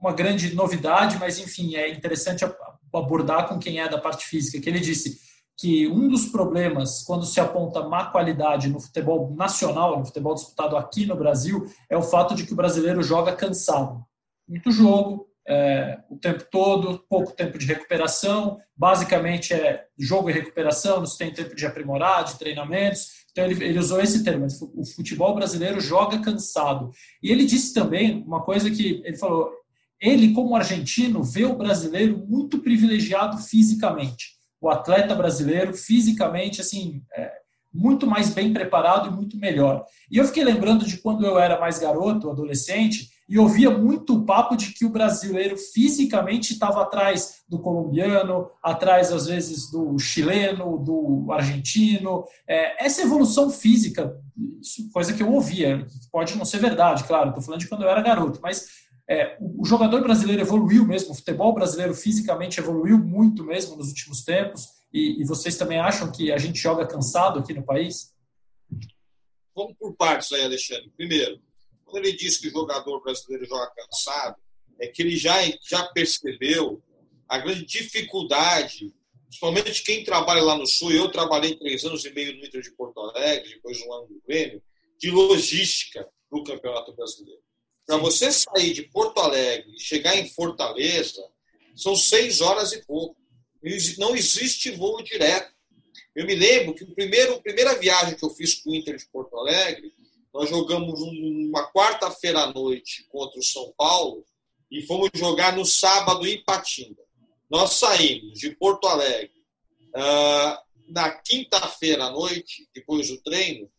uma grande novidade, mas enfim, é interessante abordar com quem é da parte física, que ele disse que um dos problemas quando se aponta má qualidade no futebol nacional, no futebol disputado aqui no Brasil, é o fato de que o brasileiro joga cansado. Muito jogo, é, o tempo todo, pouco tempo de recuperação, basicamente é jogo e recuperação, não se tem tempo de aprimorar, de treinamentos, então, ele, ele usou esse termo, o futebol brasileiro joga cansado. E ele disse também uma coisa que ele falou: ele, como argentino, vê o brasileiro muito privilegiado fisicamente. O atleta brasileiro, fisicamente, assim, é, muito mais bem preparado e muito melhor. E eu fiquei lembrando de quando eu era mais garoto, adolescente, e ouvia muito o papo de que o brasileiro fisicamente estava atrás do colombiano, atrás às vezes do chileno, do argentino. É, essa evolução física, coisa que eu ouvia, pode não ser verdade, claro, estou falando de quando eu era garoto, mas é, o, o jogador brasileiro evoluiu mesmo, o futebol brasileiro fisicamente evoluiu muito mesmo nos últimos tempos, e, e vocês também acham que a gente joga cansado aqui no país? Vamos por partes aí, Alexandre. Primeiro, quando ele diz que o jogador brasileiro joga cansado, é que ele já, já percebeu a grande dificuldade, principalmente quem trabalha lá no Sul, eu trabalhei três anos e meio no Inter de Porto Alegre, depois um ano no Grêmio, de logística do Campeonato Brasileiro. Para você sair de Porto Alegre e chegar em Fortaleza, são seis horas e pouco. Não existe voo direto. Eu me lembro que a primeira viagem que eu fiz com o Inter de Porto Alegre nós jogamos uma quarta-feira à noite contra o São Paulo e fomos jogar no sábado em Patinga. Nós saímos de Porto Alegre uh, na quinta-feira à noite, depois do treino,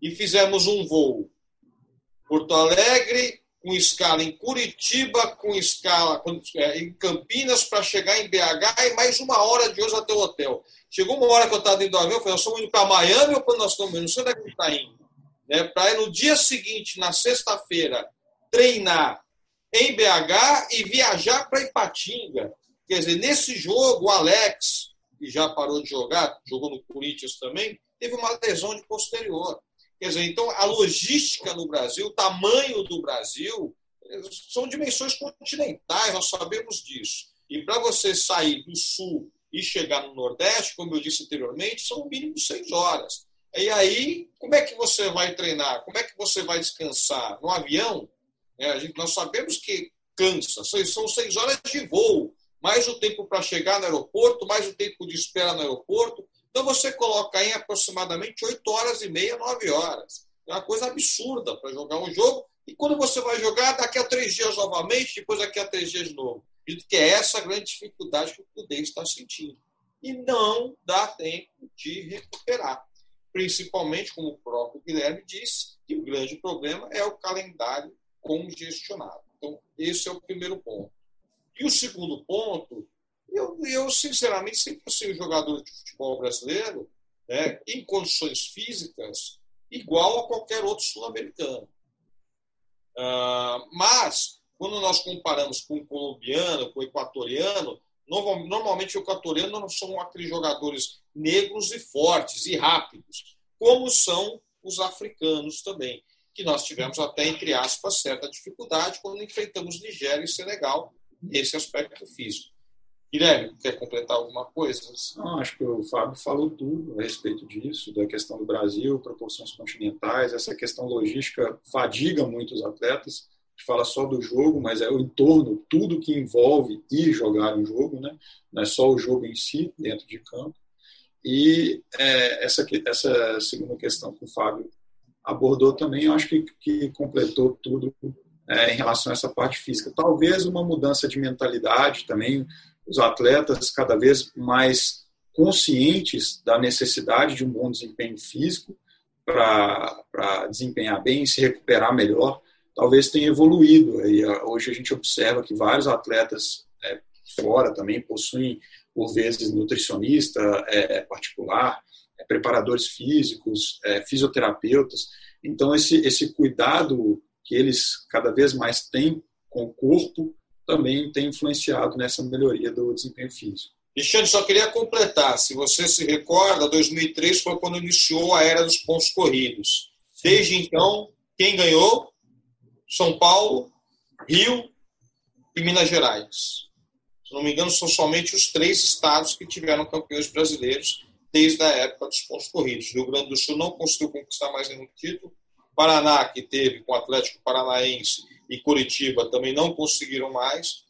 e fizemos um voo. Porto Alegre, com escala em Curitiba, com escala é, em Campinas para chegar em BH e mais uma hora de hoje até o hotel. Chegou uma hora que eu estava dentro do avião, eu falei, nós estamos indo para Miami ou para nós estamos indo? Não sei onde é que está indo né, para no dia seguinte, na sexta-feira, treinar em BH e viajar para Ipatinga. Quer dizer, nesse jogo, o Alex, que já parou de jogar, jogou no Corinthians também, teve uma lesão de posterior. Quer dizer, então, a logística no Brasil, o tamanho do Brasil, são dimensões continentais, nós sabemos disso. E para você sair do Sul e chegar no Nordeste, como eu disse anteriormente, são no mínimo seis horas. E aí, como é que você vai treinar? Como é que você vai descansar? No avião, né, a gente, nós sabemos que cansa, são seis horas de voo, mais o tempo para chegar no aeroporto, mais o tempo de espera no aeroporto. Então você coloca em aproximadamente oito horas e meia, nove horas. É uma coisa absurda para jogar um jogo. E quando você vai jogar, daqui a três dias novamente, depois daqui a três dias de novo. Que é essa a grande dificuldade que o Prudente está sentindo. E não dá tempo de recuperar principalmente, como o próprio Guilherme disse, que o grande problema é o calendário congestionado. Então, esse é o primeiro ponto. E o segundo ponto, eu, eu sinceramente sempre fui um jogador de futebol brasileiro né, em condições físicas igual a qualquer outro sul-americano. Uh, mas, quando nós comparamos com o colombiano, com o equatoriano, Normalmente, o equatoriano não são aqueles jogadores negros e fortes e rápidos, como são os africanos também, que nós tivemos até, entre aspas, certa dificuldade quando enfrentamos Nigéria e Senegal nesse aspecto físico. Guilherme, quer completar alguma coisa? Não, acho que o Fábio falou tudo a respeito disso, da questão do Brasil, proporções continentais, essa questão logística fadiga muito os atletas gente fala só do jogo, mas é o entorno, tudo que envolve ir jogar um jogo, né? não é só o jogo em si, dentro de campo. E é, essa, essa segunda questão que o Fábio abordou também, eu acho que, que completou tudo é, em relação a essa parte física. Talvez uma mudança de mentalidade também, os atletas cada vez mais conscientes da necessidade de um bom desempenho físico para desempenhar bem, se recuperar melhor talvez tenha evoluído. E hoje a gente observa que vários atletas fora também possuem, por vezes, nutricionista é, particular, é, preparadores físicos, é, fisioterapeutas. Então, esse, esse cuidado que eles cada vez mais têm com o corpo também tem influenciado nessa melhoria do desempenho físico. Alexandre, só queria completar. Se você se recorda, 2003 foi quando iniciou a era dos pontos corridos. Desde então, quem ganhou? São Paulo, Rio e Minas Gerais. Se não me engano, são somente os três estados que tiveram campeões brasileiros desde a época dos pontos corridos. Rio Grande do Sul não conseguiu conquistar mais nenhum título. Paraná, que teve com o Atlético Paranaense e Curitiba, também não conseguiram mais.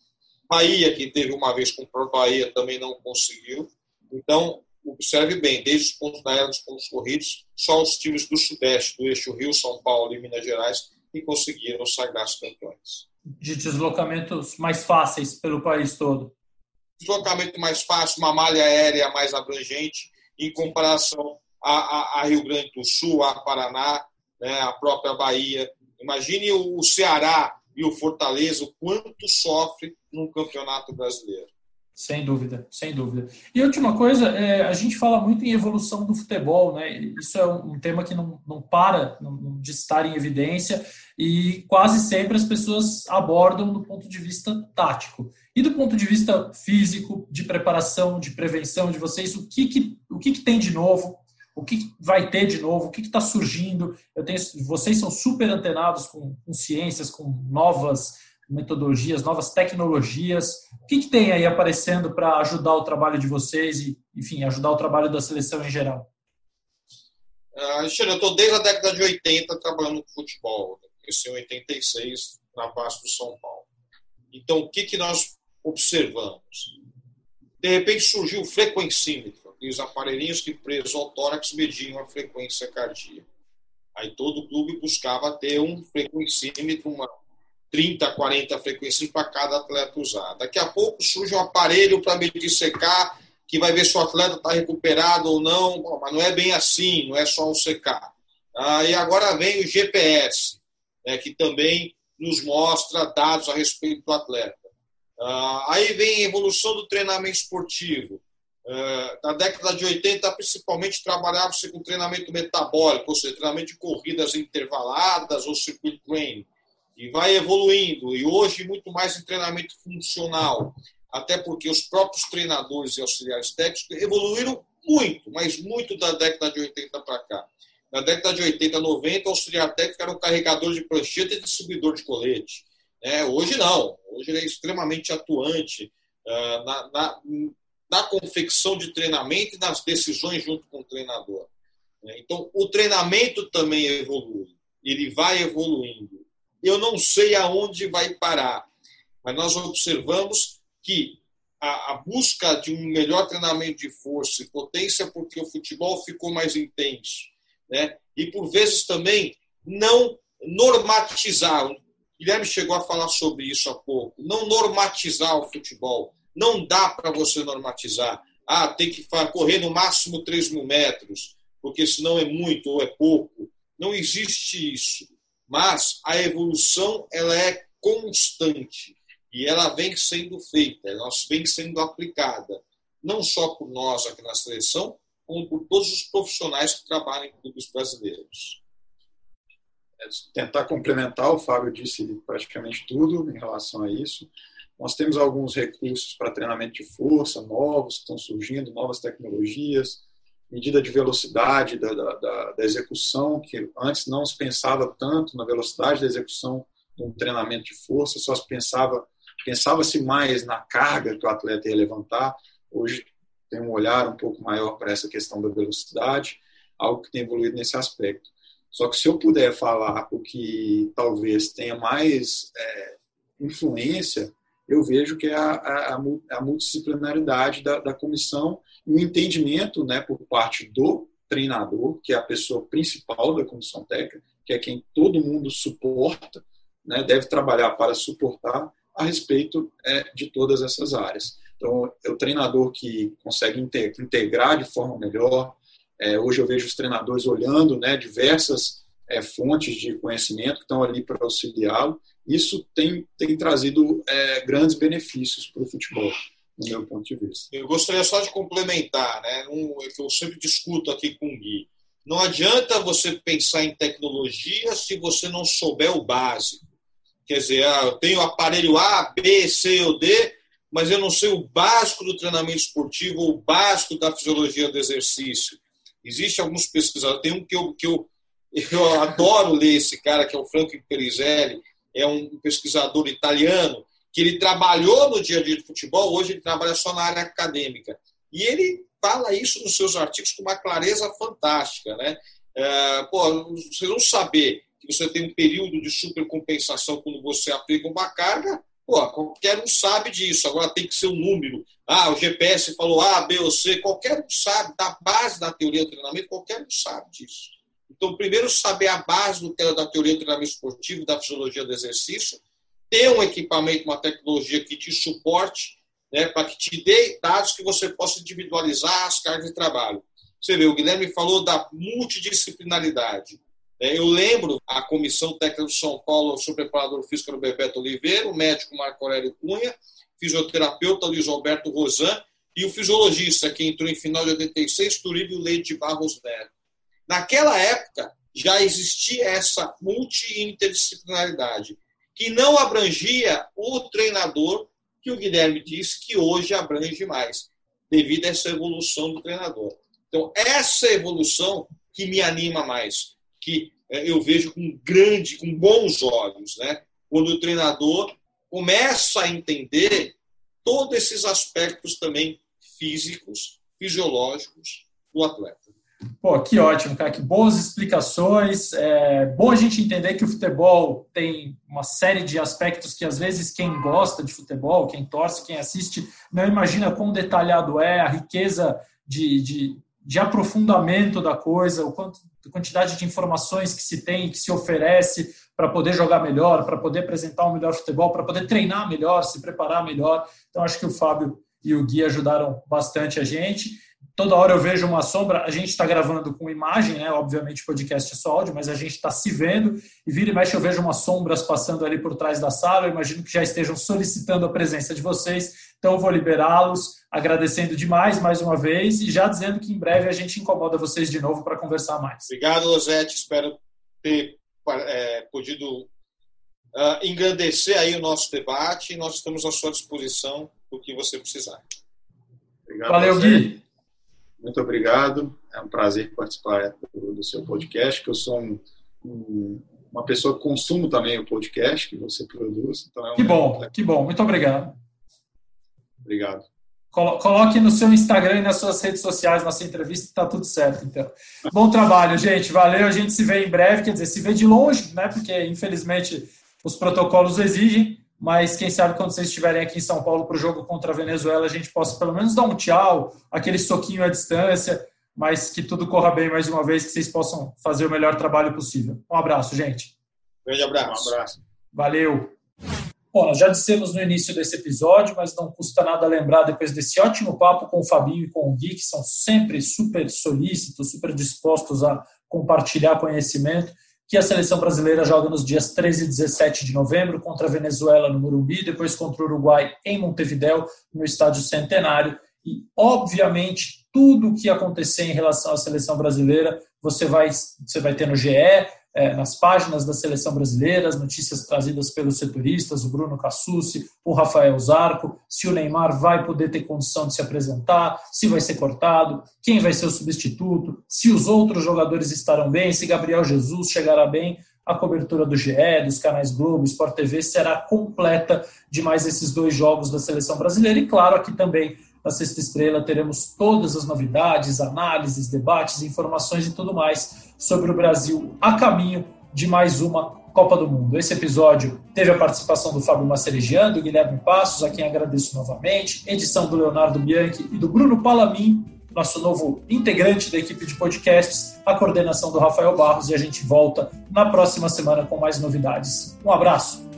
Bahia, que teve uma vez com o Bahia, também não conseguiu. Então, observe bem, desde os pontos da era dos pontos corridos, só os times do Sudeste, do eixo Rio, São Paulo e Minas Gerais, que conseguiram sagrar-se campeões. De deslocamentos mais fáceis pelo país todo. Deslocamento mais fácil, uma malha aérea mais abrangente, em comparação a, a, a Rio Grande do Sul, a Paraná, né, a própria Bahia. Imagine o Ceará e o Fortaleza, o quanto sofre num campeonato brasileiro. Sem dúvida, sem dúvida. E última coisa, é, a gente fala muito em evolução do futebol, né? Isso é um, tema que não, não para de estar em evidência e quase sempre as pessoas abordam do ponto de vista tático. E do ponto de vista físico, de preparação, de prevenção de vocês, o que, que, o que, que tem de novo? O que vai ter de novo? O que está surgindo? Eu tenho, vocês são super antenados com, com ciências, com novas metodologias, novas tecnologias. O que, que tem aí aparecendo para ajudar o trabalho de vocês e, enfim, ajudar o trabalho da seleção em geral? Uh, eu estou desde a década de 80 trabalhando com futebol. Cresci em 86 na base do São Paulo. Então, o que, que nós observamos? De repente surgiu o frequencímetro, os aparelhinhos que presos ao tórax mediam a frequência cardíaca. Aí todo clube buscava ter um frequencímetro, uma 30, 40 frequências para cada atleta usar. Daqui a pouco surge um aparelho para medir secar, que vai ver se o atleta está recuperado ou não, Bom, mas não é bem assim, não é só um secar. Ah, e agora vem o GPS, né, que também nos mostra dados a respeito do atleta. Ah, aí vem a evolução do treinamento esportivo. Ah, na década de 80, principalmente, trabalhava-se com treinamento metabólico, ou seja, treinamento de corridas intervaladas ou circuit training e vai evoluindo. E hoje, muito mais em treinamento funcional, até porque os próprios treinadores e auxiliares técnicos evoluíram muito, mas muito da década de 80 para cá. Na década de 80, 90, o auxiliar técnico era um carregador de prancheta e distribuidor de colete. É, hoje não. Hoje ele é extremamente atuante uh, na, na, na, confecção de treinamento e nas decisões junto com o treinador. Então, o treinamento também evolui. Ele vai evoluindo eu não sei aonde vai parar, mas nós observamos que a, a, busca de um melhor treinamento de força e potência, porque o futebol ficou mais intenso, né? E por vezes também não normatizar. O Guilherme chegou a falar sobre isso há pouco. Não normatizar o futebol. Não dá para você normatizar. Ah, tem que correr no máximo 3 mil metros, porque senão é muito ou é pouco. Não existe isso mas a evolução ela é constante e ela vem sendo feita, ela vem sendo aplicada, não só por nós aqui na seleção, como por todos os profissionais que trabalham em clubes brasileiros. É, tentar complementar, o Fábio disse praticamente tudo em relação a isso. Nós temos alguns recursos para treinamento de força novos que estão surgindo, novas tecnologias, medida de velocidade da, da, da, execução, que antes não se pensava tanto na velocidade da execução de um treinamento de força, só se pensava pensava-se mais na carga que o atleta ia levantar. Hoje tem um olhar um pouco maior para essa questão da velocidade, algo que tem evoluído nesse aspecto. Só que se eu puder falar o que talvez tenha mais é, influência, eu vejo que é a, a, a multidisciplinaridade da, da comissão o entendimento né, por parte do treinador, que é a pessoa principal da comissão técnica, que é quem todo mundo suporta, né, deve trabalhar para suportar a respeito é, de todas essas áreas. Então, é o treinador que consegue integrar de forma melhor. É, hoje eu vejo os treinadores olhando né, diversas é, fontes de conhecimento que estão ali para auxiliá-lo. Isso tem, tem trazido é, grandes benefícios para o futebol, no meu ponto de vista. Eu gostaria só de complementar, né, um, que eu sempre discuto aqui com o Gui. Não adianta você pensar em tecnologia se você não souber o básico. Quer dizer, ah, eu tenho aparelho A, B, C ou D, mas eu não sei o básico do treinamento esportivo ou o básico da fisiologia do exercício. Existem alguns pesquisadores, tem um que eu, que eu, *laughs* eu adoro ler esse cara, que é o Franco Imperizelli, é um pesquisador italiano, que ele trabalhou no dia a dia de futebol, hoje ele trabalha só na área acadêmica. E ele fala isso nos seus artigos com uma clareza fantástica. Né? É, pô, vocês vão saber que você tem um período de supercompensação quando você aplica uma carga, pô, qualquer um sabe disso. Agora tem que ser um número. Ah, o GPS falou A, B ou C, qualquer um sabe, da base da teoria do treinamento, qualquer um sabe disso. Então, primeiro, saber a base do, da teoria do treinamento esportivo, da fisiologia do exercício, ter um equipamento, uma tecnologia que te suporte, né, para que te dê dados que você possa individualizar as cargas de trabalho. Você vê, o Guilherme falou da multidisciplinaridade. É, eu lembro a comissão técnica do São Paulo, o seu preparador físico era o Bebeto Oliveira, o médico Marco Aurélio Cunha, fisioterapeuta Luiz Alberto Rosan e o fisiologista que entrou em final de 86, Turíbio Leite Barros Neto. Naquela época já existia essa multi-interdisciplinaridade, que não abrangia o treinador, que o Guilherme disse que hoje abrange mais, devido a essa evolução do treinador. Então, essa evolução que me anima mais que é, eu vejo com grande, com bons olhos, né? Quando o treinador começa a entender todos esses aspectos também físicos, fisiológicos do atleta. Pô, que ótimo, cara, que boas explicações. É bom a gente entender que o futebol tem uma série de aspectos que às vezes quem gosta de futebol, quem torce, quem assiste, não imagina quão detalhado é, a riqueza de, de, de aprofundamento da coisa, o quanto a quantidade de informações que se tem, que se oferece para poder jogar melhor, para poder apresentar um melhor futebol, para poder treinar melhor, se preparar melhor. Então, acho que o Fábio e o Gui ajudaram bastante a gente. Toda hora eu vejo uma sombra, a gente está gravando com imagem, né? Obviamente podcast é só áudio, mas a gente está se vendo e vira e mexe eu vejo umas sombras passando ali por trás da sala. Eu imagino que já estejam solicitando a presença de vocês, então eu vou liberá-los agradecendo demais mais uma vez e já dizendo que em breve a gente incomoda vocês de novo para conversar mais. Obrigado, Losete. Espero ter é, podido uh, engrandecer aí o nosso debate e nós estamos à sua disposição o que você precisar. Obrigado, Valeu, Gui. Muito obrigado. É um prazer participar do, do seu podcast, que eu sou um, um, uma pessoa que consumo também o podcast que você produz. Então é um que bom, que bom. Muito obrigado. Obrigado. Coloque no seu Instagram e nas suas redes sociais nossa entrevista, está tudo certo. Então, bom trabalho, gente. Valeu. A gente se vê em breve. Quer dizer, se vê de longe, né? Porque infelizmente os protocolos exigem. Mas quem sabe quando vocês estiverem aqui em São Paulo para o jogo contra a Venezuela, a gente possa pelo menos dar um tchau, aquele soquinho à distância. Mas que tudo corra bem mais uma vez, que vocês possam fazer o melhor trabalho possível. Um abraço, gente. Grande abraço. Um abraço. Valeu. Bom, nós já dissemos no início desse episódio, mas não custa nada lembrar depois desse ótimo papo com o Fabinho e com o Gui, que são sempre super solícitos, super dispostos a compartilhar conhecimento, que a seleção brasileira joga nos dias 13 e 17 de novembro contra a Venezuela no Morumbi, depois contra o Uruguai em Montevidéu, no Estádio Centenário. E, obviamente, tudo o que acontecer em relação à seleção brasileira, você vai, você vai ter no GE, é, nas páginas da seleção brasileira, as notícias trazidas pelos setoristas, o Bruno Cassucci, o Rafael Zarco, se o Neymar vai poder ter condição de se apresentar, se vai ser cortado, quem vai ser o substituto, se os outros jogadores estarão bem, se Gabriel Jesus chegará bem. A cobertura do GE, dos canais Globo, Sport TV será completa de mais esses dois jogos da seleção brasileira. E claro, aqui também na Sexta Estrela teremos todas as novidades, análises, debates, informações e tudo mais sobre o Brasil a caminho de mais uma Copa do Mundo. Esse episódio teve a participação do Fábio Macerigian, do Guilherme Passos, a quem agradeço novamente, edição do Leonardo Bianchi e do Bruno Palamin, nosso novo integrante da equipe de podcasts, a coordenação do Rafael Barros, e a gente volta na próxima semana com mais novidades. Um abraço!